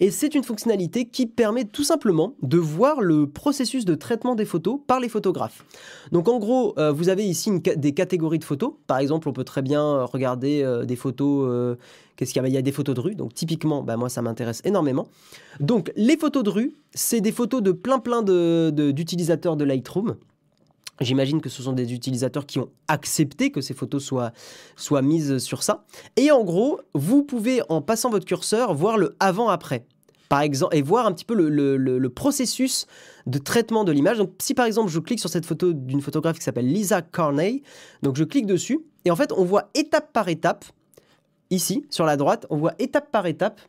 et c'est une fonctionnalité qui permet tout simplement de voir le processus de traitement des photos par les photographes. Donc, en gros, euh, vous avez ici des catégories de photos. Par exemple, on peut très bien regarder euh, des photos... Qu'est-ce qu'il y a? Il y a des photos de rue, donc typiquement, bah, moi, ça m'intéresse énormément. Donc, les photos de rue, c'est des photos de plein plein d'utilisateurs de Lightroom. J'imagine que ce sont des utilisateurs qui ont accepté que ces photos soient, soient mises sur ça. Et en gros, vous pouvez, en passant votre curseur, voir le avant-après. Par exemple, et voir un petit peu le, processus de traitement de l'image. Donc, si par exemple je clique sur cette photo d'une photographe qui s'appelle Lisa Carney, donc je clique dessus, et en fait, on voit étape par étape, ici, sur la droite, on voit étape par étape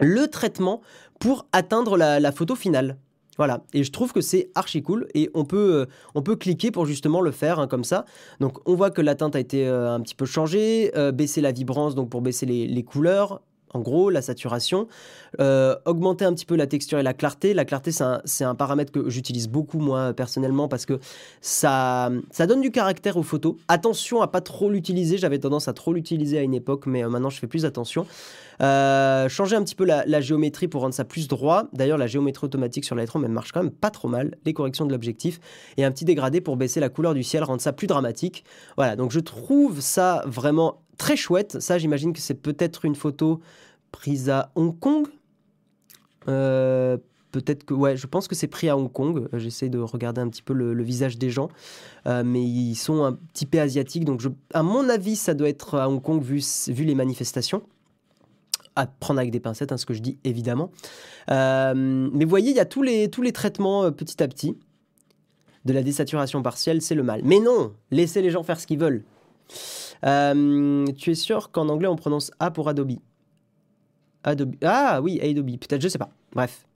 le traitement pour atteindre la photo finale. Voilà, et je trouve que c'est archi cool et on peut, euh, on peut cliquer pour justement le faire hein, comme ça. Donc on voit que la teinte a été euh, un petit peu changée, euh, baisser la vibrance donc pour baisser les couleurs, en gros, la saturation. Euh, augmenter un petit peu la texture et la clarté. La clarté, c'est un, paramètre que j'utilise beaucoup, moi, personnellement, parce que ça, ça donne du caractère aux photos. Attention à pas trop l'utiliser. J'avais tendance à trop l'utiliser à une époque, mais euh, maintenant, je fais plus attention. Euh, changer un petit peu la, géométrie pour rendre ça plus droit. D'ailleurs, la géométrie automatique sur Lightroom, elle marche quand même pas trop mal. Les corrections de l'objectif. Et un petit dégradé pour baisser la couleur du ciel, rendre ça plus dramatique. Voilà, donc je trouve ça vraiment très chouette. Ça, j'imagine que c'est peut-être une photo prise à Hong Kong. Euh, peut-être que, ouais, je pense que c'est pris à Hong Kong. Euh, j'essaie de regarder un petit peu le, visage des gens, euh, mais ils sont un petit peu asiatiques, donc à mon avis, ça doit être à Hong Kong vu, vu les manifestations. À prendre avec des pincettes, hein, ce que je dis évidemment. mais vous voyez, il y a tous les, tous les traitements petit à petit. De la désaturation partielle, c'est le mal. Mais non, laissez les gens faire ce qu'ils veulent. tu es sûr qu'en anglais on prononce A pour Adobe? Adobe. Ah oui, Adobe, peut-être, je sais pas. Bref.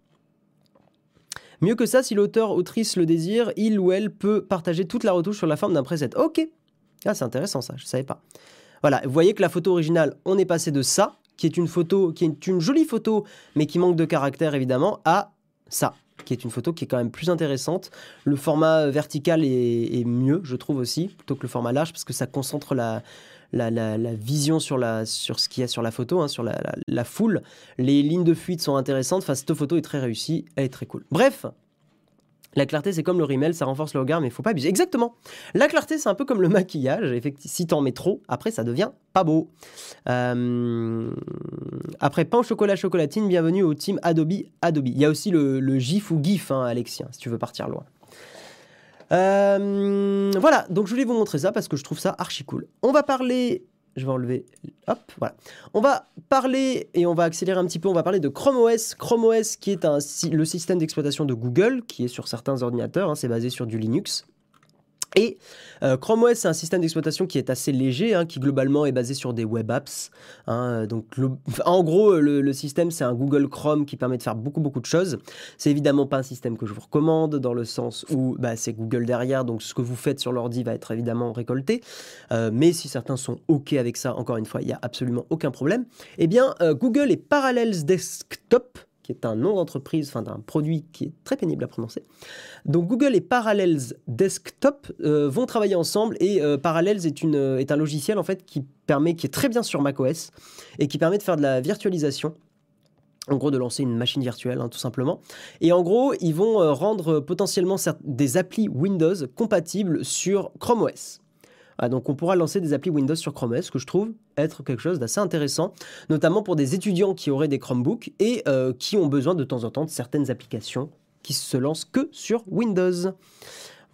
Mieux que ça, si l'auteur, autrice le désire, il ou elle peut partager toute la retouche sur la forme d'un preset. Ok. Ah, c'est intéressant ça, je savais pas. Voilà, vous voyez que la photo originale, on est passé de ça, qui est une photo, qui est une jolie photo, mais qui manque de caractère évidemment, à ça, qui est une photo qui est quand même plus intéressante. Le format vertical est, mieux, je trouve aussi, plutôt que le format large, parce que ça concentre la, la, vision sur, la, sur ce qu'il y a sur la photo, hein, sur la, la, foule. Les lignes de fuite sont intéressantes. Enfin, cette photo est très réussie, elle est très cool. Bref, la clarté, c'est comme le rimel, ça renforce le regard, mais il faut pas abuser. Exactement. La clarté, c'est un peu comme le maquillage. Effectivement, si t'en mets trop, après, ça devient pas beau. Euh, après, pain au chocolat chocolatine, bienvenue au team Adobe Adobe. Il y a aussi le, GIF ou GIF, hein, Alexien, si tu veux partir loin. Euh, voilà, donc je voulais vous montrer ça parce que je trouve ça archi cool. On va parler je vais enlever. Hop, voilà. On va parler et on va accélérer un petit peu. On va parler de Chrome OS. Chrome OS qui est le système d'exploitation de Google, qui est sur certains ordinateurs. Hein, c'est basé sur du Linux. Et euh, Chrome OS, c'est un système d'exploitation qui est assez léger, hein, qui globalement est basé sur des web apps. Hein, donc, en gros, le, système, c'est un Google Chrome qui permet de faire beaucoup, beaucoup de choses. C'est évidemment pas un système que je vous recommande, dans le sens où bah, c'est Google derrière, donc ce que vous faites sur l'ordi va être évidemment récolté. Euh, mais si certains sont OK avec ça, encore une fois, il n'y a absolument aucun problème. Eh bien, euh, Google et Parallels Desktop qui est un nom d'entreprise, enfin d'un produit qui est très pénible à prononcer. Donc Google et Parallels Desktop euh, vont travailler ensemble et euh, Parallels est, une, est un logiciel en fait qui permet, qui est très bien sur macOS et qui permet de faire de la virtualisation. En gros, de lancer une machine virtuelle, hein, tout simplement. Et en gros, ils vont euh, rendre potentiellement des applis Windows compatibles sur Chrome OS. Ah, donc on pourra lancer des applis Windows sur Chrome OS, que je trouve être quelque chose d'assez intéressant, notamment pour des étudiants qui auraient des Chromebooks et euh, qui ont besoin de temps en temps de certaines applications qui se lancent que sur Windows.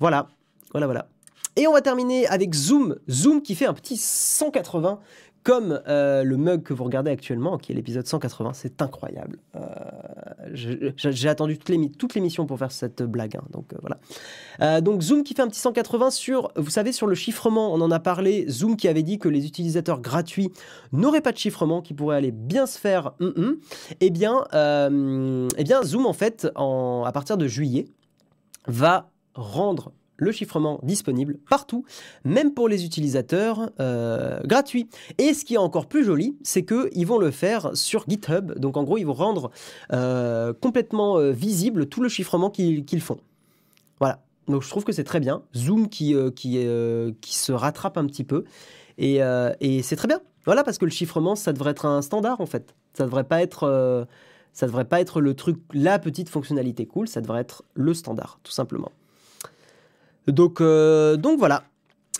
Voilà, voilà, voilà. Et on va terminer avec Zoom. Zoom qui fait un petit 180 comme euh, le mug que vous regardez actuellement, qui est l'épisode 180. C'est incroyable. Euh, j'ai attendu toute l'émission pour faire cette blague. Hein, donc euh, voilà. donc Zoom qui fait un petit 180 sur, vous savez, sur le chiffrement, on en a parlé. Zoom qui avait dit que les utilisateurs gratuits n'auraient pas de chiffrement, qui pourraient aller bien se faire. Mm, mm. Eh bien, eh bien, Zoom en fait, à partir de juillet, va rendre le chiffrement disponible partout, même pour les utilisateurs euh, gratuits. Et ce qui est encore plus joli, c'est qu'ils vont le faire sur GitHub. Donc en gros, ils vont rendre euh, complètement euh, visible tout le chiffrement qu'ils font. Voilà. Donc je trouve que c'est très bien. Zoom qui, qui, qui se rattrape un petit peu. Et, et c'est très bien. Voilà, parce que le chiffrement, ça devrait être un standard en fait. Ça devrait pas être, ça devrait pas être le truc, la petite fonctionnalité cool. Ça devrait être le standard, tout simplement. Donc, euh, donc voilà.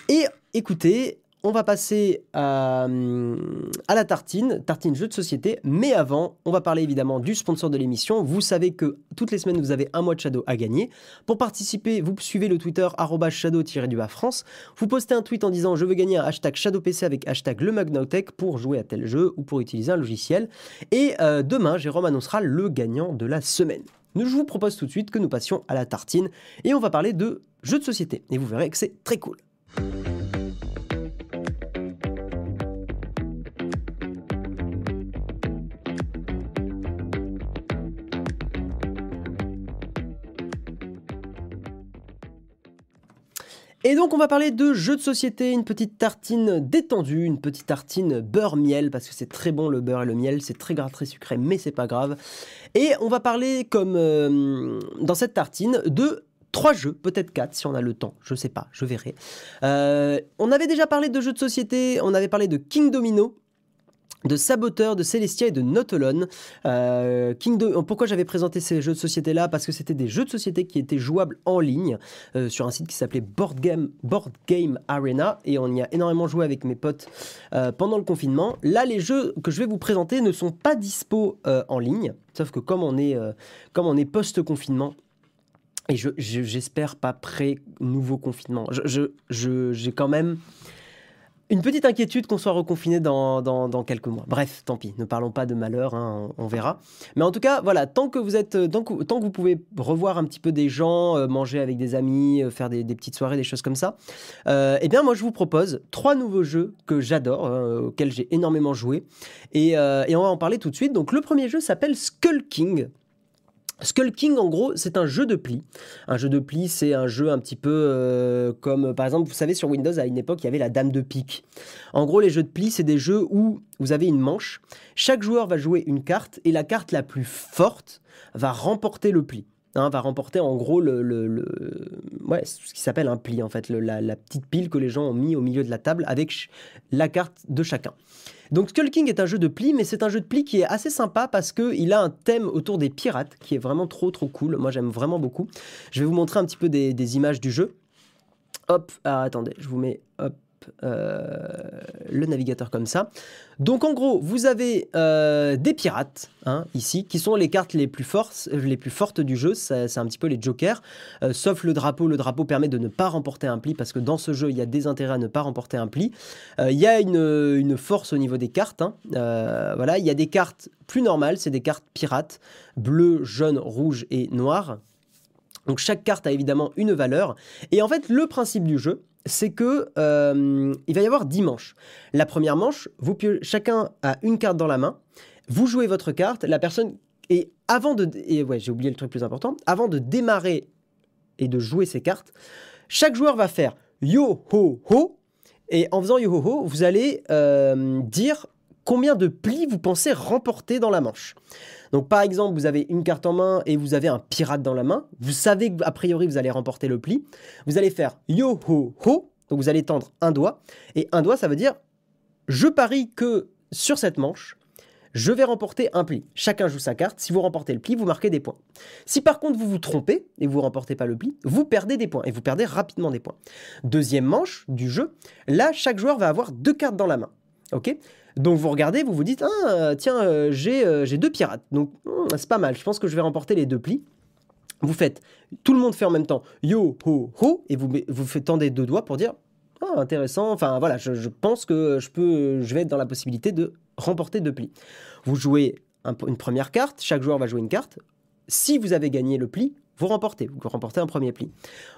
Et écoutez, on va passer à, la tartine, tartine jeu de société. Mais avant, on va parler évidemment du sponsor de l'émission. Vous savez que toutes les semaines, vous avez un mois de Shadow à gagner. Pour participer, vous suivez le Twitter shadow-du-bas France. Vous postez un tweet en disant je veux gagner un hashtag ShadowPC avec hashtag le pour jouer à tel jeu ou pour utiliser un logiciel. Et euh, demain, Jérôme annoncera le gagnant de la semaine. Je vous propose tout de suite que nous passions à la tartine et on va parler de jeux de société. Et vous verrez que c'est très cool. Et donc on va parler de jeux de société, une petite tartine détendue, une petite tartine beurre-miel, parce que c'est très bon le beurre et le miel, c'est très gras, très sucré, mais c'est pas grave. Et on va parler, comme euh, dans cette tartine, de trois jeux, peut-être quatre si on a le temps, je sais pas, je verrai. Euh, on avait déjà parlé de jeux de société, on avait parlé de King Domino, de Saboteur, de Celestia et de Not Alone. Euh, pourquoi j'avais présenté ces jeux de société-là? Parce que c'était des jeux de société qui étaient jouables en ligne euh, sur un site qui s'appelait Board Game, Board Game Arena et on y a énormément joué avec mes potes euh, pendant le confinement. Là, les jeux que je vais vous présenter ne sont pas dispo en ligne, sauf que comme on est, est post-confinement, et j'espère pas pré-nouveau confinement, j'ai je, quand même une petite inquiétude qu'on soit reconfiné dans, quelques mois. Bref, tant pis, ne parlons pas de malheur, hein, on, verra. Mais en tout cas, voilà, tant que vous êtes, tant que, tant que vous pouvez revoir un petit peu des gens, euh, manger avec des amis, euh, faire des, petites soirées, des choses comme ça, euh, eh bien moi je vous propose trois nouveaux jeux que j'adore, auxquels j'ai énormément joué, et, et on va en parler tout de suite. Donc le premier jeu s'appelle Skull King. Skull King, en gros, c'est un jeu de pli. Un jeu de pli, c'est un jeu un petit peu euh, comme, par exemple, vous savez, sur Windows, à une époque, il y avait la dame de pique. En gros, les jeux de pli, c'est des jeux où vous avez une manche. Chaque joueur va jouer une carte et la carte la plus forte va remporter le pli. Hein, va remporter en gros le, ce qui s'appelle un pli, en fait, la petite pile que les gens ont mis au milieu de la table avec la carte de chacun. Donc Skull King est un jeu de pli, mais c'est un jeu de pli qui est assez sympa parce qu'il a un thème autour des pirates qui est vraiment trop trop cool. Moi j'aime vraiment beaucoup. Je vais vous montrer un petit peu des, images du jeu. Hop, ah, attendez, je vous mets le navigateur comme ça. Donc en gros, vous avez euh, des pirates hein, ici, qui sont les cartes les plus, fortes, les plus fortes du jeu. C'est un petit peu les jokers. Euh, sauf le drapeau. Le drapeau permet de ne pas remporter un pli parce que dans ce jeu, il y a des intérêts à ne pas remporter un pli. il y a une, force au niveau des cartes. Hein. voilà, il y a des cartes plus normales, c'est des cartes pirates, bleu, jaune, rouge et noir. Donc chaque carte a évidemment une valeur. Et en fait, le principe du jeu, c'est que euh, il va y avoir 10 manches. La première manche, vous chacun a une carte dans la main. Vous jouez votre carte. La personne et avant de et ouais, j'ai oublié le truc plus important. Avant de démarrer et de jouer ses cartes, chaque joueur va faire yo ho ho. Et en faisant yo ho ho, vous allez euh, dire combien de plis vous pensez remporter dans la manche. Donc par exemple, vous avez une carte en main et vous avez un pirate dans la main. Vous savez qu'a priori vous allez remporter le pli. Vous allez faire yo ho ho. Donc vous allez tendre un doigt. Et un doigt, ça veut dire je parie que sur cette manche, je vais remporter un pli. Chacun joue sa carte. Si vous remportez le pli, vous marquez des points. Si par contre vous vous trompez et vous ne remportez pas le pli, vous perdez des points et vous perdez rapidement des points. Deuxième manche du jeu, là chaque joueur va avoir deux cartes dans la main. Ok? Donc vous regardez, vous vous dites, ah tiens, euh, euh, j'ai deux pirates. Donc hmm, c'est pas mal, je pense que je vais remporter les deux plis. Vous faites, tout le monde fait en même temps yo, ho, ho, et vous, vous faites tendez deux doigts pour dire, ah intéressant, enfin voilà, je, pense que je, peux, je vais être dans la possibilité de remporter deux plis. Vous jouez une première carte, chaque joueur va jouer une carte. Si vous avez gagné le pli, vous remportez, vous remportez un premier pli.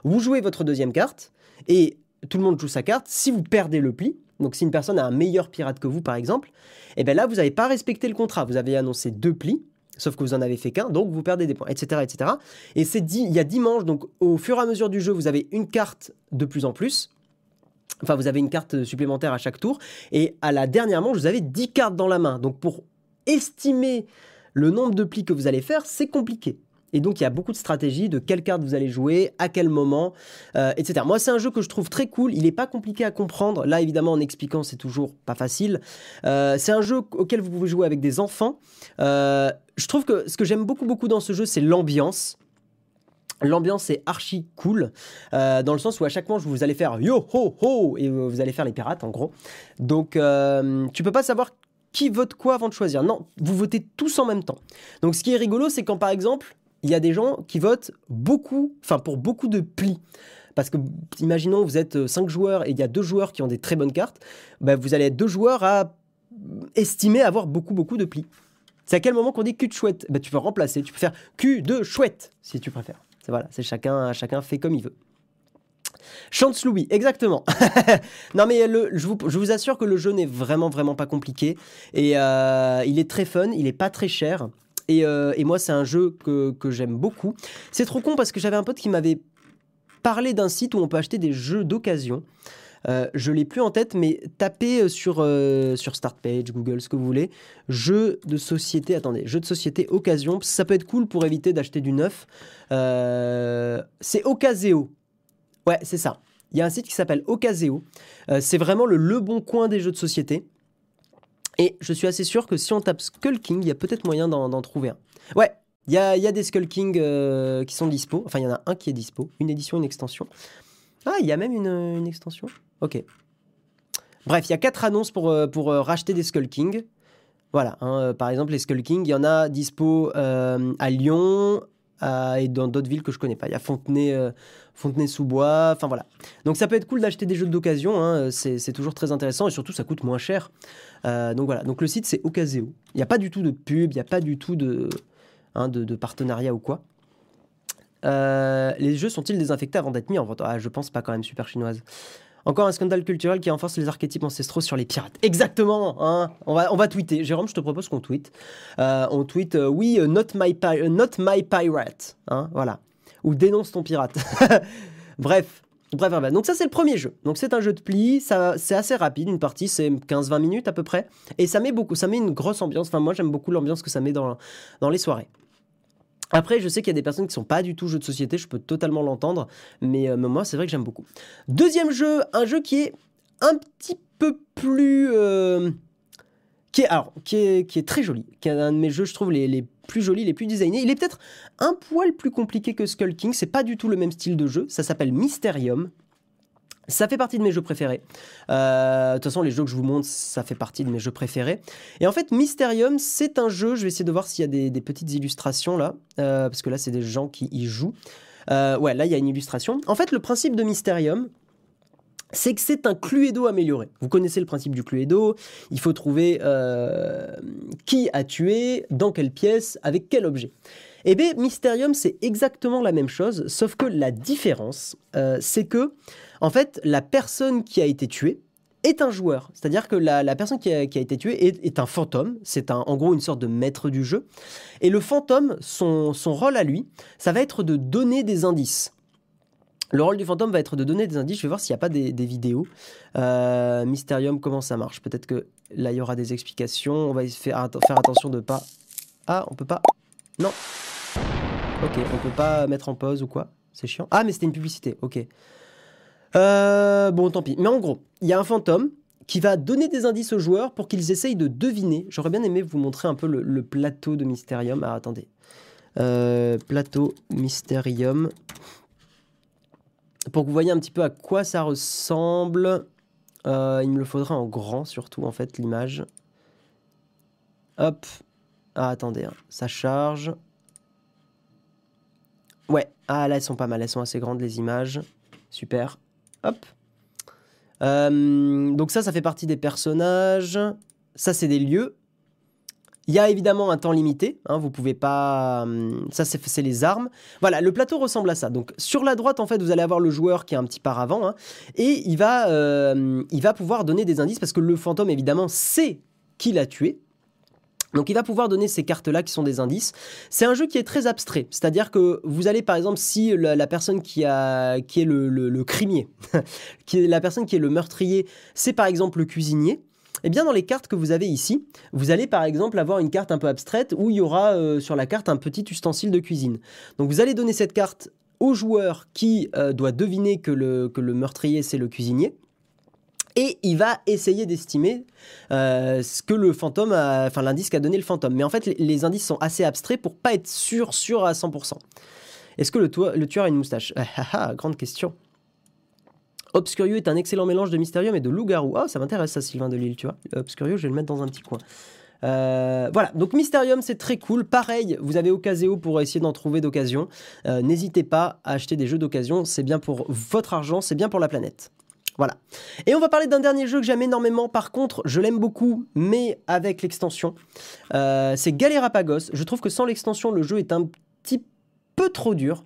Vous jouez votre deuxième carte, et tout le monde joue sa carte. Si vous perdez le pli, donc si une personne a un meilleur pirate que vous par exemple, et eh bien là vous n'avez pas respecté le contrat. Vous avez annoncé deux plis, sauf que vous en avez fait qu'un, donc vous perdez des points, etc. etc. Et c'est dit, il y a 10 manches, donc au fur et à mesure du jeu, vous avez une carte de plus en plus. Enfin, vous avez une carte supplémentaire à chaque tour. Et à la dernière manche, vous avez 10 cartes dans la main. Donc pour estimer le nombre de plis que vous allez faire, c'est compliqué. Et donc, il y a beaucoup de stratégies de quelle carte vous allez jouer, à quel moment, euh, etc. Moi, c'est un jeu que je trouve très cool. Il n'est pas compliqué à comprendre. Là, évidemment, en expliquant, c'est toujours pas facile. Euh, c'est un jeu auquel vous pouvez jouer avec des enfants. Euh, je trouve que ce que j'aime beaucoup, beaucoup dans ce jeu, c'est l'ambiance. L'ambiance est archi cool, dans le sens où à chaque manche vous allez faire yo ho ho et vous allez faire les pirates en gros. Donc tu peux pas savoir qui vote quoi avant de choisir. Non, vous votez tous en même temps. Donc ce qui est rigolo, c'est quand par exemple il y a des gens qui votent beaucoup, enfin pour beaucoup de plis. Parce que, imaginons, vous êtes 5 euh, joueurs et il y a deux joueurs qui ont des très bonnes cartes, bah, vous allez être deux joueurs à estimer avoir beaucoup, beaucoup de plis. C'est à quel moment qu'on dit cul de chouette? Bah, Tu peux remplacer, tu peux faire cul de chouette, si tu préfères. C'est voilà, c'est chacun, chacun fait comme il veut. Chance Louis, exactement. (laughs) non mais le, je, vous, je, vous, assure que le jeu n'est vraiment vraiment pas compliqué et euh, il est très fun, il est pas très cher. Euh, et, moi, c'est un jeu que, j'aime beaucoup. C'est trop con parce que j'avais un pote qui m'avait parlé d'un site où on peut acheter des jeux d'occasion. Euh, je l'ai plus en tête, mais tapez euh, sur, euh, sur Startpage, Google, ce que vous voulez. Jeux de société, attendez, jeux de société occasion. Ça peut être cool pour éviter d'acheter du neuf. c'est Ocaseo. Ouais, c'est ça. Il y a un site qui s'appelle Ocaseo. c'est vraiment le bon coin des jeux de société. Et je suis assez sûr que si on tape Skull King, il y a peut-être moyen d'en trouver un. Ouais, il y a, des Skull King euh, qui sont dispo. Enfin, il y en a un qui est dispo. Une édition, une extension. Ah, il y a même une, extension. Ok. Bref, il y a quatre annonces pour, euh, pour euh, racheter des Skull King. Voilà, hein, par exemple, les Skull King, il y en a dispo à Lyon, et dans d'autres villes que je connais pas. Il y a Fontenay, Fontenay-sous-Bois, enfin voilà. Donc ça peut être cool d'acheter des jeux d'occasion, hein, c'est toujours très intéressant et surtout ça coûte moins cher. donc voilà, donc le site c'est Ocaseo. Il n'y a pas du tout de pub, il n'y a pas du tout de, hein, de, partenariat ou quoi. les jeux sont-ils désinfectés avant d'être mis en vente? Ah, Je pense pas quand même, super chinoise. Encore un scandale culturel qui renforce les archétypes ancestraux sur les pirates. Exactement hein on, va, on va tweeter. Jérôme, je te propose qu'on tweete. Euh, on tweet, euh, oui, euh, not, my not my pirate. Hein, voilà. Ou dénonce ton pirate. (laughs) bref. Bref, bref, donc ça c'est le premier jeu. Donc c'est un jeu de pli, c'est assez rapide, une partie c'est 15-20 minutes à peu près, et ça met beaucoup, ça met une grosse ambiance. Enfin moi j'aime beaucoup l'ambiance que ça met dans, dans les soirées. Après, je sais qu'il y a des personnes qui sont pas du tout jeux de société, je peux totalement l'entendre, mais, euh, moi, c'est vrai que j'aime beaucoup. Deuxième jeu, un jeu qui est un petit peu plus... Euh, qui, est, alors, qui, est, qui est très joli, qui est un de mes jeux, je trouve, les, les plus jolis, les plus designés. Il est peut-être un poil plus compliqué que Skull King, c'est pas du tout le même style de jeu, ça s'appelle Mysterium. Ça fait partie de mes jeux préférés. Euh, de toute façon, les jeux que je vous montre, ça fait partie de mes jeux préférés. Et en fait, Mysterium, c'est un jeu. Je vais essayer de voir s'il y a des, petites illustrations là, euh, parce que là, c'est des gens qui y jouent. Euh, ouais, là, il y a une illustration. En fait, le principe de Mysterium, c'est que c'est un Cluedo amélioré. Vous connaissez le principe du Cluedo. Il faut trouver qui a tué, dans quelle pièce, avec quel objet. Eh bien, Mysterium, c'est exactement la même chose, sauf que la différence, c'est que en fait, la personne qui a été tuée est un joueur. C'est-à-dire que la, personne qui a, été tuée est, un fantôme. C'est en gros une sorte de maître du jeu. Et le fantôme, son, rôle à lui, ça va être de donner des indices. Le rôle du fantôme va être de donner des indices. Je vais voir s'il n'y a pas des, vidéos. Euh, Mysterium, comment ça marche? Peut-être que là, il y aura des explications. On va faire, faire attention de pas... Ah, on peut pas... Non. Ok, on peut pas mettre en pause ou quoi? C'est chiant. Ah, mais c'était une publicité. Ok. Euh, bon, tant pis. Mais en gros, il y a un fantôme qui va donner des indices aux joueurs pour qu'ils essayent de deviner. J'aurais bien aimé vous montrer un peu le, plateau de Mysterium. Ah, attendez. Euh, plateau Mysterium. Pour que vous voyez un petit peu à quoi ça ressemble. Euh, il me le faudra en grand, surtout, en fait, l'image. Hop. Ah, attendez, hein. ça charge. Ouais, ah là, elles sont pas mal, elles sont assez grandes, les images. Super. Euh, donc ça, ça fait partie des personnages. Ça, c'est des lieux. Il y a évidemment un temps limité, hein, vous pouvez pas... Hum, ça, c'est les armes. Voilà, le plateau ressemble à ça. Donc sur la droite, en fait, vous allez avoir le joueur qui est un petit paravent, hein, et il va, euh, il va pouvoir donner des indices, parce que le fantôme, évidemment, sait qui l'a tué. Donc il va pouvoir donner ces cartes-là qui sont des indices. C'est un jeu qui est très abstrait, c'est-à-dire que vous allez par exemple si la, personne qui, a, qui est le, crimier, (laughs) qui est la personne qui est le meurtrier, c'est par exemple le cuisinier, eh bien, dans les cartes que vous avez ici, vous allez par exemple avoir une carte un peu abstraite où il y aura euh, sur la carte un petit ustensile de cuisine. Donc, vous allez donner cette carte au joueur qui euh, doit deviner que le, que le meurtrier c'est le cuisinier et il va essayer d'estimer euh, ce que le fantôme, enfin l'indice qu'a donné le fantôme. Mais en fait, les, indices sont assez abstraits pour pas être sûr, sûr à 100%. Est-ce que le, tueur a une moustache? Ah, ah, ah, Grande question. Obscurio est un excellent mélange de Mysterium et de loup-garou. Ah, ça m'intéresse ça, Sylvain Delille, tu vois. Obscurio, je vais le mettre dans un petit coin. Euh, voilà, donc Mysterium, c'est très cool. Pareil, vous avez Ocaseo pour essayer d'en trouver d'occasion. Euh, n'hésitez pas à acheter des jeux d'occasion, c'est bien pour votre argent, c'est bien pour la planète. Voilà. Et on va parler d'un dernier jeu que j'aime énormément. Par contre, je l'aime beaucoup, mais avec l'extension. Euh, c'est Galerapagos. Je trouve que sans l'extension, le jeu est un petit peu trop dur.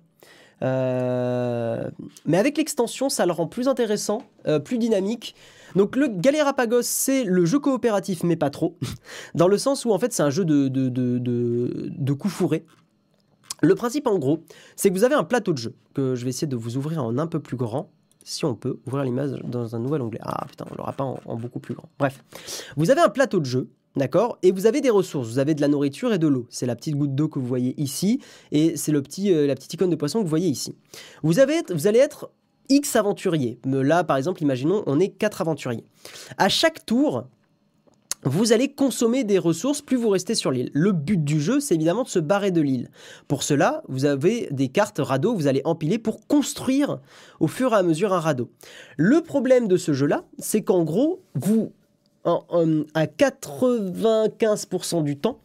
Euh, mais avec l'extension, ça le rend plus intéressant, euh, plus dynamique. Donc le Galerapagos, c'est le jeu coopératif, mais pas trop. (laughs) Dans le sens où en fait c'est un jeu de, coups fourrés. Le principe en gros, c'est que vous avez un plateau de jeu, que je vais essayer de vous ouvrir en un peu plus grand si on peut ouvrir l'image dans un nouvel onglet. Ah putain, on l'aura pas en, beaucoup plus grand. Bref, vous avez un plateau de jeu, d'accord Et vous avez des ressources. Vous avez de la nourriture et de l'eau. C'est la petite goutte d'eau que vous voyez ici, et c'est le petit, euh, la petite icône de poisson que vous voyez ici. Vous, avez, vous allez être X aventuriers. Là, par exemple, imaginons, on est 4 aventuriers. À chaque tour, vous allez consommer des ressources plus vous restez sur l'île. Le but du jeu, c'est évidemment de se barrer de l'île. Pour cela, vous avez des cartes radeaux, vous allez empiler pour construire au fur et à mesure un radeau. Le problème de ce jeu-là, c'est qu'en gros, vous, à 95% du temps,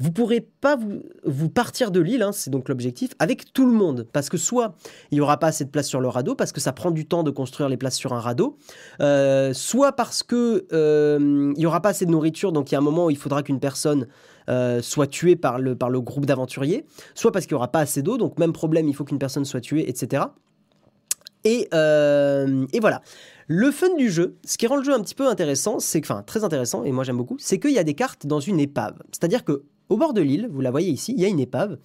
vous pourrez pas vous, partir de l'île, hein, c'est donc l'objectif, avec tout le monde. Parce que soit il n'y aura pas assez de place sur le radeau, parce que ça prend du temps de construire les places sur un radeau, euh, soit parce que euh, il n'y aura pas assez de nourriture, donc il y a un moment où il faudra qu'une personne euh, soit tuée par le, par le groupe d'aventuriers, soit parce qu'il n'y aura pas assez d'eau, donc même problème, il faut qu'une personne soit tuée, etc. Et, et voilà. Le fun du jeu, ce qui rend le jeu un petit peu intéressant, c'est enfin très intéressant et moi j'aime beaucoup, c'est qu'il y a des cartes dans une épave. C'est-à-dire que au bord de l'île, vous la voyez ici, il y a une épave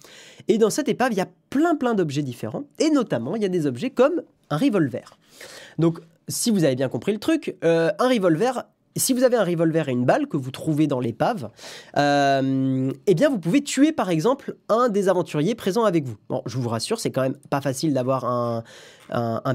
et dans cette épave, il y a plein plein d'objets différents et notamment il y a des objets comme un revolver. Donc si vous avez bien compris le truc, euh, un revolver si vous avez un revolver et une balle que vous trouvez dans l'épave, euh, eh bien vous pouvez tuer par exemple un des aventuriers présents avec vous. Bon, je vous rassure, c'est quand même pas facile d'avoir un,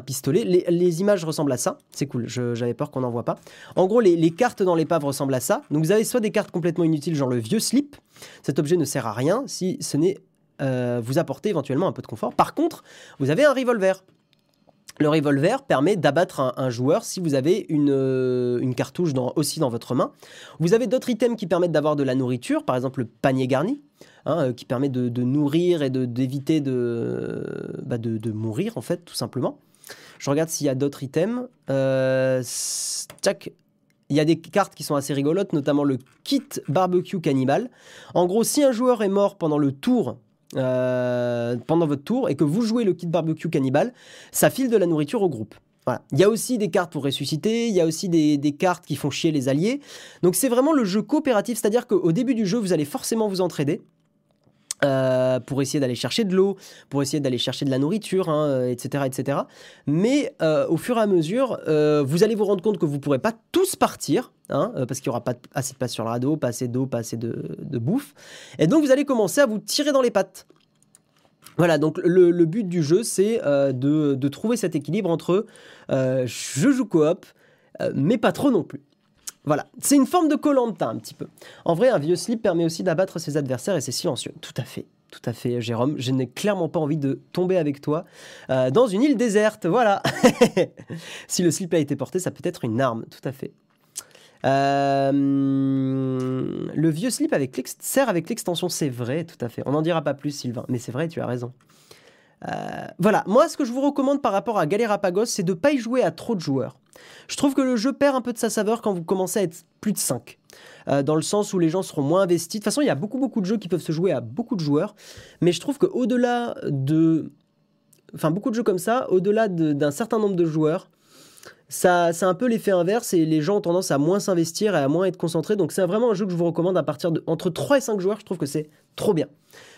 pistolet. Les, images ressemblent à ça, c'est cool, j'avais peur qu'on n'en voit pas. En gros, les, cartes dans l'épave ressemblent à ça. Donc vous avez soit des cartes complètement inutiles, genre le vieux slip. Cet objet ne sert à rien si ce n'est euh, vous apporter éventuellement un peu de confort. Par contre, vous avez un revolver. Le revolver permet d'abattre un, joueur si vous avez une, euh, cartouche aussi dans votre main. Vous avez d'autres items qui permettent d'avoir de la nourriture, par exemple le panier garni, hein, euh, qui permet de, nourrir et d'éviter bah, de, mourir, en fait, tout simplement. Je regarde s'il y a d'autres items. Euh, il y a des cartes qui sont assez rigolotes, notamment le kit barbecue cannibal. En gros, si un joueur est mort pendant le tour euh, pendant votre tour et que vous jouez le kit barbecue cannibale, ça file de la nourriture au groupe. Voilà. Il y a aussi des cartes pour ressusciter, il y a aussi des, cartes qui font chier les alliés. Donc c'est vraiment le jeu coopératif, c'est-à-dire qu'au début du jeu, vous allez forcément vous entraider. Euh, pour essayer d'aller chercher de l'eau, pour essayer d'aller chercher de la nourriture, etc., hein, etc. Mais euh, au fur et à mesure, vous allez vous rendre compte que vous ne pourrez pas tous partir, hein, parce qu'il n'y aura pas assez de place sur le radeau, pas assez d'eau, pas assez de, bouffe. Et donc vous allez commencer à vous tirer dans les pattes. Voilà, donc le, but du jeu, c'est euh, de, trouver cet équilibre entre euh, je joue coop, euh, mais pas trop non plus. Voilà, c'est une forme de colanta un petit peu. En vrai, un vieux slip permet aussi d'abattre ses adversaires et c'est silencieux. Tout à fait, tout à fait, Jérôme. Je n'ai clairement pas envie de tomber avec toi dans une île déserte. Voilà. (laughs) si le slip a été porté, ça peut être une arme. Tout à fait. Euh, le vieux slip avec sert avec l'extension, c'est vrai, tout à fait. On n'en dira pas plus, Sylvain, mais c'est vrai, tu as raison. Euh, voilà, moi ce que je vous recommande par rapport à Galerapagos, c'est de ne pas y jouer à trop de joueurs. Je trouve que le jeu perd un peu de sa saveur quand vous commencez à être plus de 5. Euh, dans le sens où les gens seront moins investis. De toute façon, il y a beaucoup beaucoup de jeux qui peuvent se jouer à beaucoup de joueurs, mais je trouve qu'au-delà de... Enfin, beaucoup de jeux comme ça, au-delà d'un certain nombre de joueurs, ça, c'est un peu l'effet inverse et les gens ont tendance à moins s'investir et à moins être concentrés. Donc c'est vraiment un jeu que je vous recommande à partir de entre 3 et 5 joueurs. Je trouve que c'est trop bien.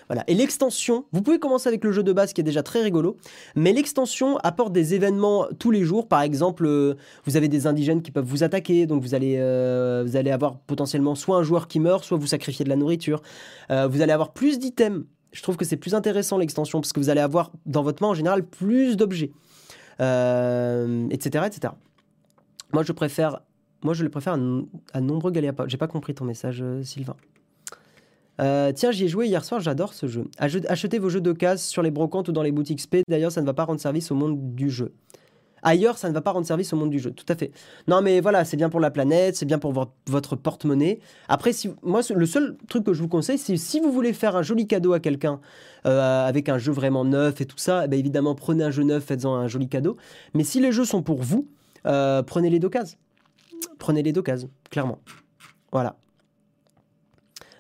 Voilà. Et l'extension, vous pouvez commencer avec le jeu de base qui est déjà très rigolo, mais l'extension apporte des événements tous les jours. Par exemple, euh, vous avez des indigènes qui peuvent vous attaquer, donc vous allez, euh, vous allez avoir potentiellement soit un joueur qui meurt, soit vous sacrifier de la nourriture. Euh, vous allez avoir plus d'items. Je trouve que c'est plus intéressant l'extension parce que vous allez avoir dans votre main en général plus d'objets etc., etc. Moi, je préfère, moi, je le préfère à, nombreux Galéapodes. J'ai pas compris ton message, Sylvain. Euh, tiens, j'y ai joué hier soir, j'adore ce jeu. Achetez vos jeux de cases sur les brocantes ou dans les boutiques SP. D'ailleurs, ça ne va pas rendre service au monde du jeu. Ailleurs, ça ne va pas rendre service au monde du jeu. Tout à fait. Non, mais voilà, c'est bien pour la planète, c'est bien pour votre porte-monnaie. Après, moi, le seul truc que je vous conseille, c'est si vous voulez faire un joli cadeau à quelqu'un euh, avec un jeu vraiment neuf et tout ça, eh ben, évidemment, prenez un jeu neuf, faites-en un joli cadeau. Mais si les jeux sont pour vous, euh, prenez les d'occasion. Prenez les d'occasion, clairement. Voilà.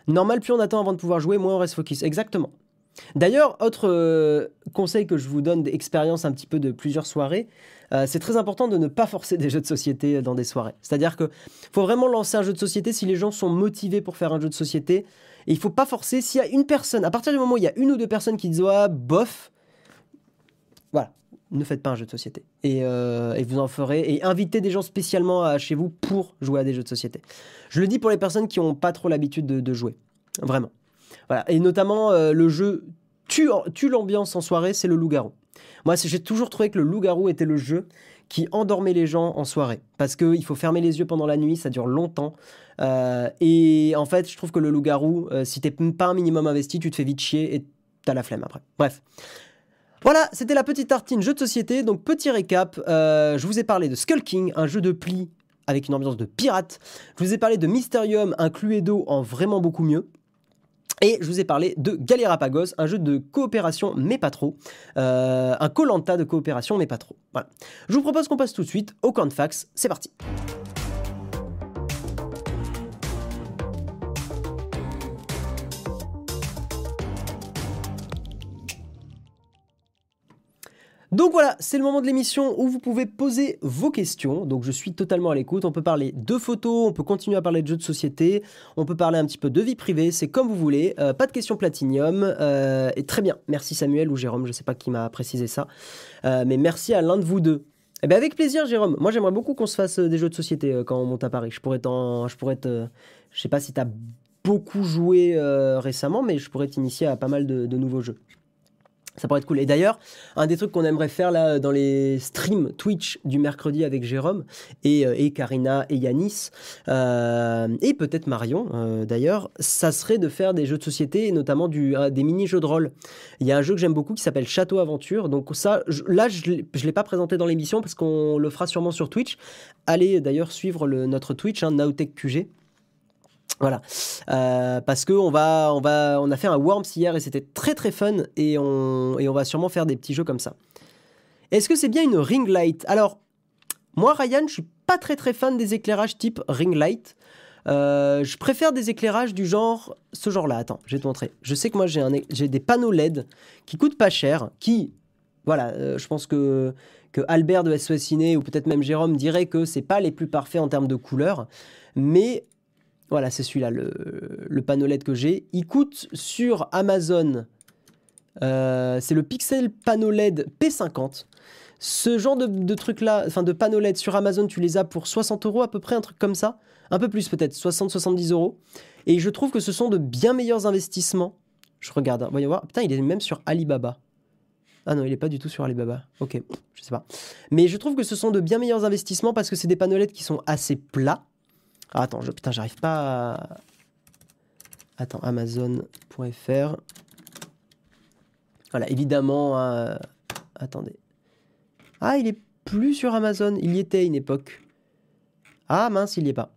Normal, plus on attend avant de pouvoir jouer, moins on reste focus. Exactement. D'ailleurs, autre euh, conseil que je vous donne d'expérience un petit peu de plusieurs soirées, euh, c'est très important de ne pas forcer des jeux de société dans des soirées. C'est-à-dire qu'il faut vraiment lancer un jeu de société si les gens sont motivés pour faire un jeu de société. Et il faut pas forcer. S'il y a une personne, à partir du moment où il y a une ou deux personnes qui disent ah, bof, ne faites pas un jeu de société. Et, euh, vous en ferez. Et invitez des gens spécialement chez vous pour jouer à des jeux de société. Je le dis pour les personnes qui n'ont pas trop l'habitude de, jouer. Vraiment. Voilà. Et notamment, euh, le jeu tue, tue l'ambiance en soirée, c'est le loup-garou. Moi, j'ai toujours trouvé que le loup-garou était le jeu qui endormait les gens en soirée. Parce qu'il faut fermer les yeux pendant la nuit, ça dure longtemps. Euh, et en fait, je trouve que le loup-garou, si t'es pas un minimum investi, tu te fais vite chier et t'as la flemme après. Bref. Voilà, c'était la petite tartine jeu de société. Donc, petit récap, euh, je vous ai parlé de Skull King, un jeu de pli avec une ambiance de pirate. Je vous ai parlé de Mysterium, un Cluedo en vraiment beaucoup mieux. Et je vous ai parlé de Galerapagos, un jeu de coopération mais pas trop. Euh, un Colanta de coopération mais pas trop. Voilà. Je vous propose qu'on passe tout de suite au camp. C'est parti. Donc voilà, c'est le moment de l'émission où vous pouvez poser vos questions. Donc je suis totalement à l'écoute. On peut parler de photos, on peut continuer à parler de jeux de société, on peut parler un petit peu de vie privée, c'est comme vous voulez. Euh, pas de questions platinium. Euh, et très bien, merci Samuel ou Jérôme, je ne sais pas qui m'a précisé ça. Euh, mais merci à l'un de vous deux. Eh bien avec plaisir Jérôme. Moi j'aimerais beaucoup qu'on se fasse des jeux de société quand on monte à Paris. Je pourrais t'en... Je pourrais te... Je sais pas si tu as beaucoup joué récemment, mais je pourrais t'initier à pas mal de nouveaux jeux. Ça pourrait être cool. Et d'ailleurs, un des trucs qu'on aimerait faire là dans les streams Twitch du mercredi avec Jérôme et, euh, et Karina et Yanis, euh, et peut-être Marion euh, d'ailleurs, ça serait de faire des jeux de société notamment des mini-jeux de rôle. Il y a un jeu que j'aime beaucoup qui s'appelle Château Aventure. Donc ça, là, je ne l'ai pas présenté dans l'émission parce qu'on le fera sûrement sur Twitch. Allez d'ailleurs suivre notre Twitch, hein. Voilà, euh, parce que on va, on va, on a fait un Worms hier et c'était très très fun et on, et on va sûrement faire des petits jeux comme ça. Est-ce que c'est bien une ring light? Alors, moi Ryan, je suis pas très très fan des éclairages type ring light. Euh, je préfère des éclairages du genre, ce genre-là. Attends, je vais te montrer. Je sais que moi j'ai, un, j'ai des panneaux LED qui coûtent pas cher, qui, voilà, euh, je pense que que Albert de SOS Ciné ou peut-être même Jérôme dirait que c'est pas les plus parfaits en termes de couleurs, mais voilà, c'est celui-là, le, panneau LED que j'ai. Il coûte sur Amazon, euh, c'est le Pixel Panneau LED P50. Ce genre de, truc-là, enfin de panneaux LED sur Amazon, tu les as pour 60 euros à peu près, un truc comme ça. Un peu plus peut-être, 60-70 euros. Et je trouve que ce sont de bien meilleurs investissements. Je regarde, hein, voyons voir. Putain, il est même sur Alibaba. Ah non, il n'est pas du tout sur Alibaba. Ok, je sais pas. Mais je trouve que ce sont de bien meilleurs investissements parce que c'est des panneaux LED qui sont assez plats. Ah, attends, je, putain, j'arrive pas à... Attends, Amazon.fr. Voilà, évidemment... Hein, attendez. Ah, il est plus sur Amazon. Il y était à une époque. Ah mince, il n'y est pas.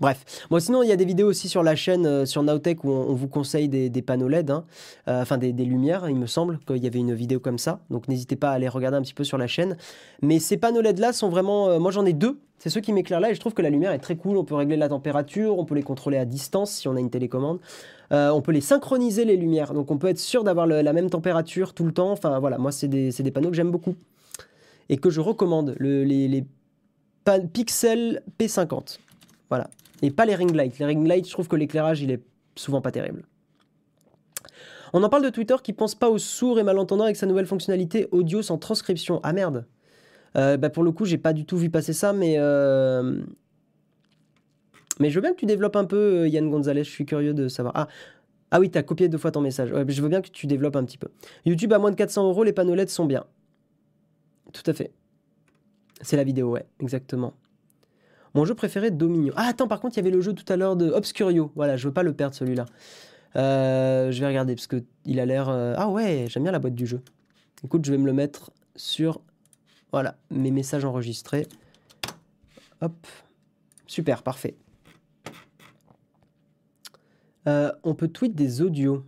Bref, bon, sinon il y a des vidéos aussi sur la chaîne, euh, sur Nowtech, où on, vous conseille des, panneaux LED, hein. euh, enfin des, lumières, il me semble qu'il y avait une vidéo comme ça. Donc n'hésitez pas à aller regarder un petit peu sur la chaîne. Mais ces panneaux LED là sont vraiment, euh, moi j'en ai deux, c'est ceux qui m'éclairent là et je trouve que la lumière est très cool. On peut régler la température, on peut les contrôler à distance si on a une télécommande. on peut les synchroniser les lumières, donc on peut être sûr d'avoir la même température tout le temps. Enfin voilà, moi c'est des, des, panneaux que j'aime beaucoup et que je recommande, le, les, les Pixel P50. Voilà, et pas les ring lights. Les ring lights, je trouve que l'éclairage, il est souvent pas terrible. On en parle de Twitter qui pense pas aux sourds et malentendants avec sa nouvelle fonctionnalité audio sans transcription. Ah merde. Euh, bah pour le coup, j'ai pas du tout vu passer ça, mais euh, mais je veux bien que tu développes un peu, euh, Yann Gonzalez. Je suis curieux de savoir. Ah, ah oui, t'as copié deux fois ton message. je veux bien que tu développes un petit peu. YouTube à moins de 400 euros, les panneaux LED sont bien. Tout à fait. C'est la vidéo, ouais, exactement. Mon jeu préféré, Dominion. Ah, attends, par contre, il y avait le jeu tout à l'heure de Obscurio. Voilà, je veux pas le perdre celui-là. Euh, je vais regarder parce que il a l'air. Euh, ah ouais, j'aime bien la boîte du jeu. Écoute, je vais me le mettre sur. Voilà, mes messages enregistrés. Hop. Super, parfait. Euh, on peut tweet des audios.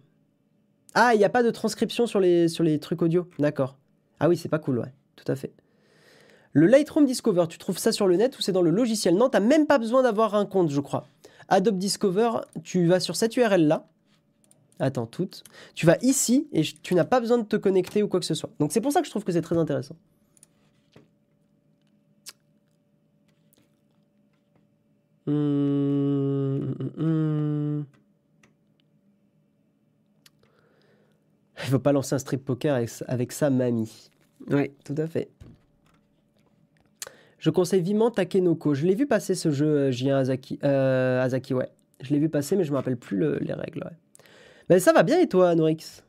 Ah, il n'y a pas de transcription sur les, sur les trucs audio. D'accord. Ah oui, c'est pas cool, ouais. Tout à fait. Le Lightroom Discover, tu trouves ça sur le net ou c'est dans le logiciel? Non, tu n'as même pas besoin d'avoir un compte, je crois. Adobe Discover, tu vas sur cette URL là. Attends, toute. Tu vas ici et tu n'as pas besoin de te connecter ou quoi que ce soit. Donc c'est pour ça que je trouve que c'est très intéressant. Hum, hum, Il ne faut pas lancer un strip poker avec, avec sa mamie. Oui, tout à fait. Je conseille vivement Takenoko. Je l'ai vu passer ce jeu, euh, Jien Azaki. Euh, Azaki, ouais. Je l'ai vu passer, mais je me rappelle plus les règles, ouais. Mais ça va bien et toi, Norix?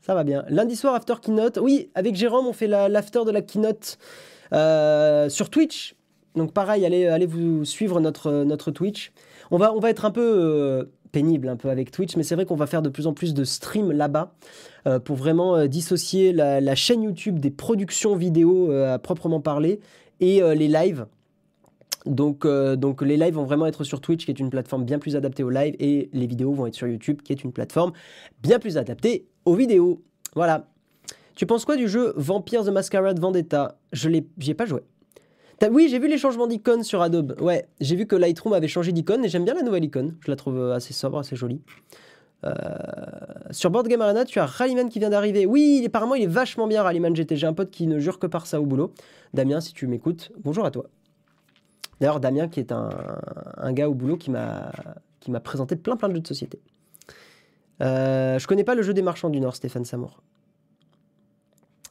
Ça va bien. Lundi soir, after keynote. Oui, avec Jérôme, on fait l'after de la keynote euh, sur Twitch. Donc pareil, allez, allez vous suivre notre, notre Twitch. On va, on va être un peu pénible un peu avec Twitch, mais c'est vrai qu'on va faire de plus en plus de streams là-bas pour vraiment dissocier la, chaîne YouTube des productions vidéo à proprement parler et euh, les lives. Donc, euh, donc les lives vont vraiment être sur Twitch, qui est une plateforme bien plus adaptée aux lives, et les vidéos vont être sur YouTube, qui est une plateforme bien plus adaptée aux vidéos. Voilà. Tu penses quoi du jeu Vampire the Masquerade Vendetta? Je l'ai, ai pas joué. Oui, j'ai vu les changements d'icônes sur Adobe. Ouais, j'ai vu que Lightroom avait changé d'icône et j'aime bien la nouvelle icône. Je la trouve assez sobre, assez jolie. Euh, sur Board Game Arena, tu as Rallyman qui vient d'arriver. Oui, apparemment, il est vachement bien, Rallyman GT. J'ai un pote qui ne jure que par ça au boulot. Damien, si tu m'écoutes, bonjour à toi. D'ailleurs, Damien, qui est un, gars au boulot qui m'a présenté plein plein de jeux de société. Euh, je connais pas le jeu des marchands du Nord, Stéphane Samour.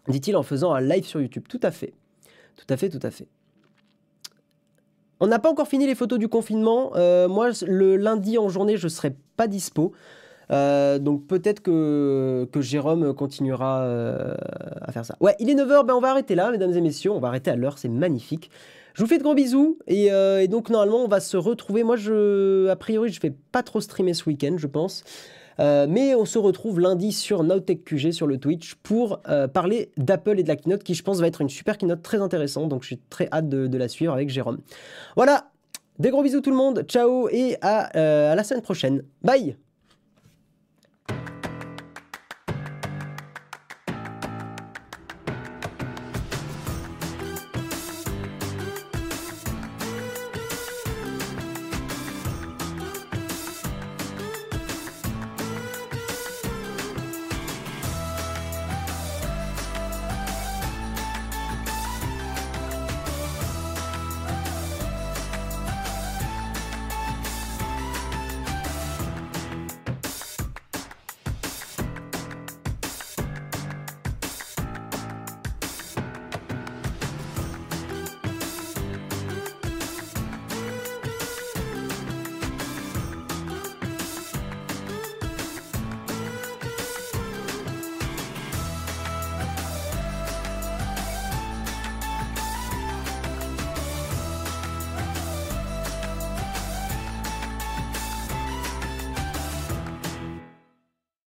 Dit-il en faisant un live sur YouTube. Tout à fait. Tout à fait, tout à fait. On n'a pas encore fini les photos du confinement. Euh, moi, le lundi en journée, je ne serai pas dispo. Euh, donc peut-être que, Jérôme continuera euh, à faire ça. Ouais, il est 9h, ben on va arrêter là, mesdames et messieurs. On va arrêter à l'heure, c'est magnifique. Je vous fais de gros bisous et, et, donc normalement on va se retrouver. Moi, je, a priori, je vais pas trop streamer ce week-end, je pense. Euh, mais on se retrouve lundi sur Nowtech QG sur le Twitch pour euh, parler d'Apple et de la keynote qui je pense va être une super keynote très intéressante. Donc je suis très hâte de, la suivre avec Jérôme. Voilà, des gros bisous tout le monde, ciao et à, euh, à la semaine prochaine. Bye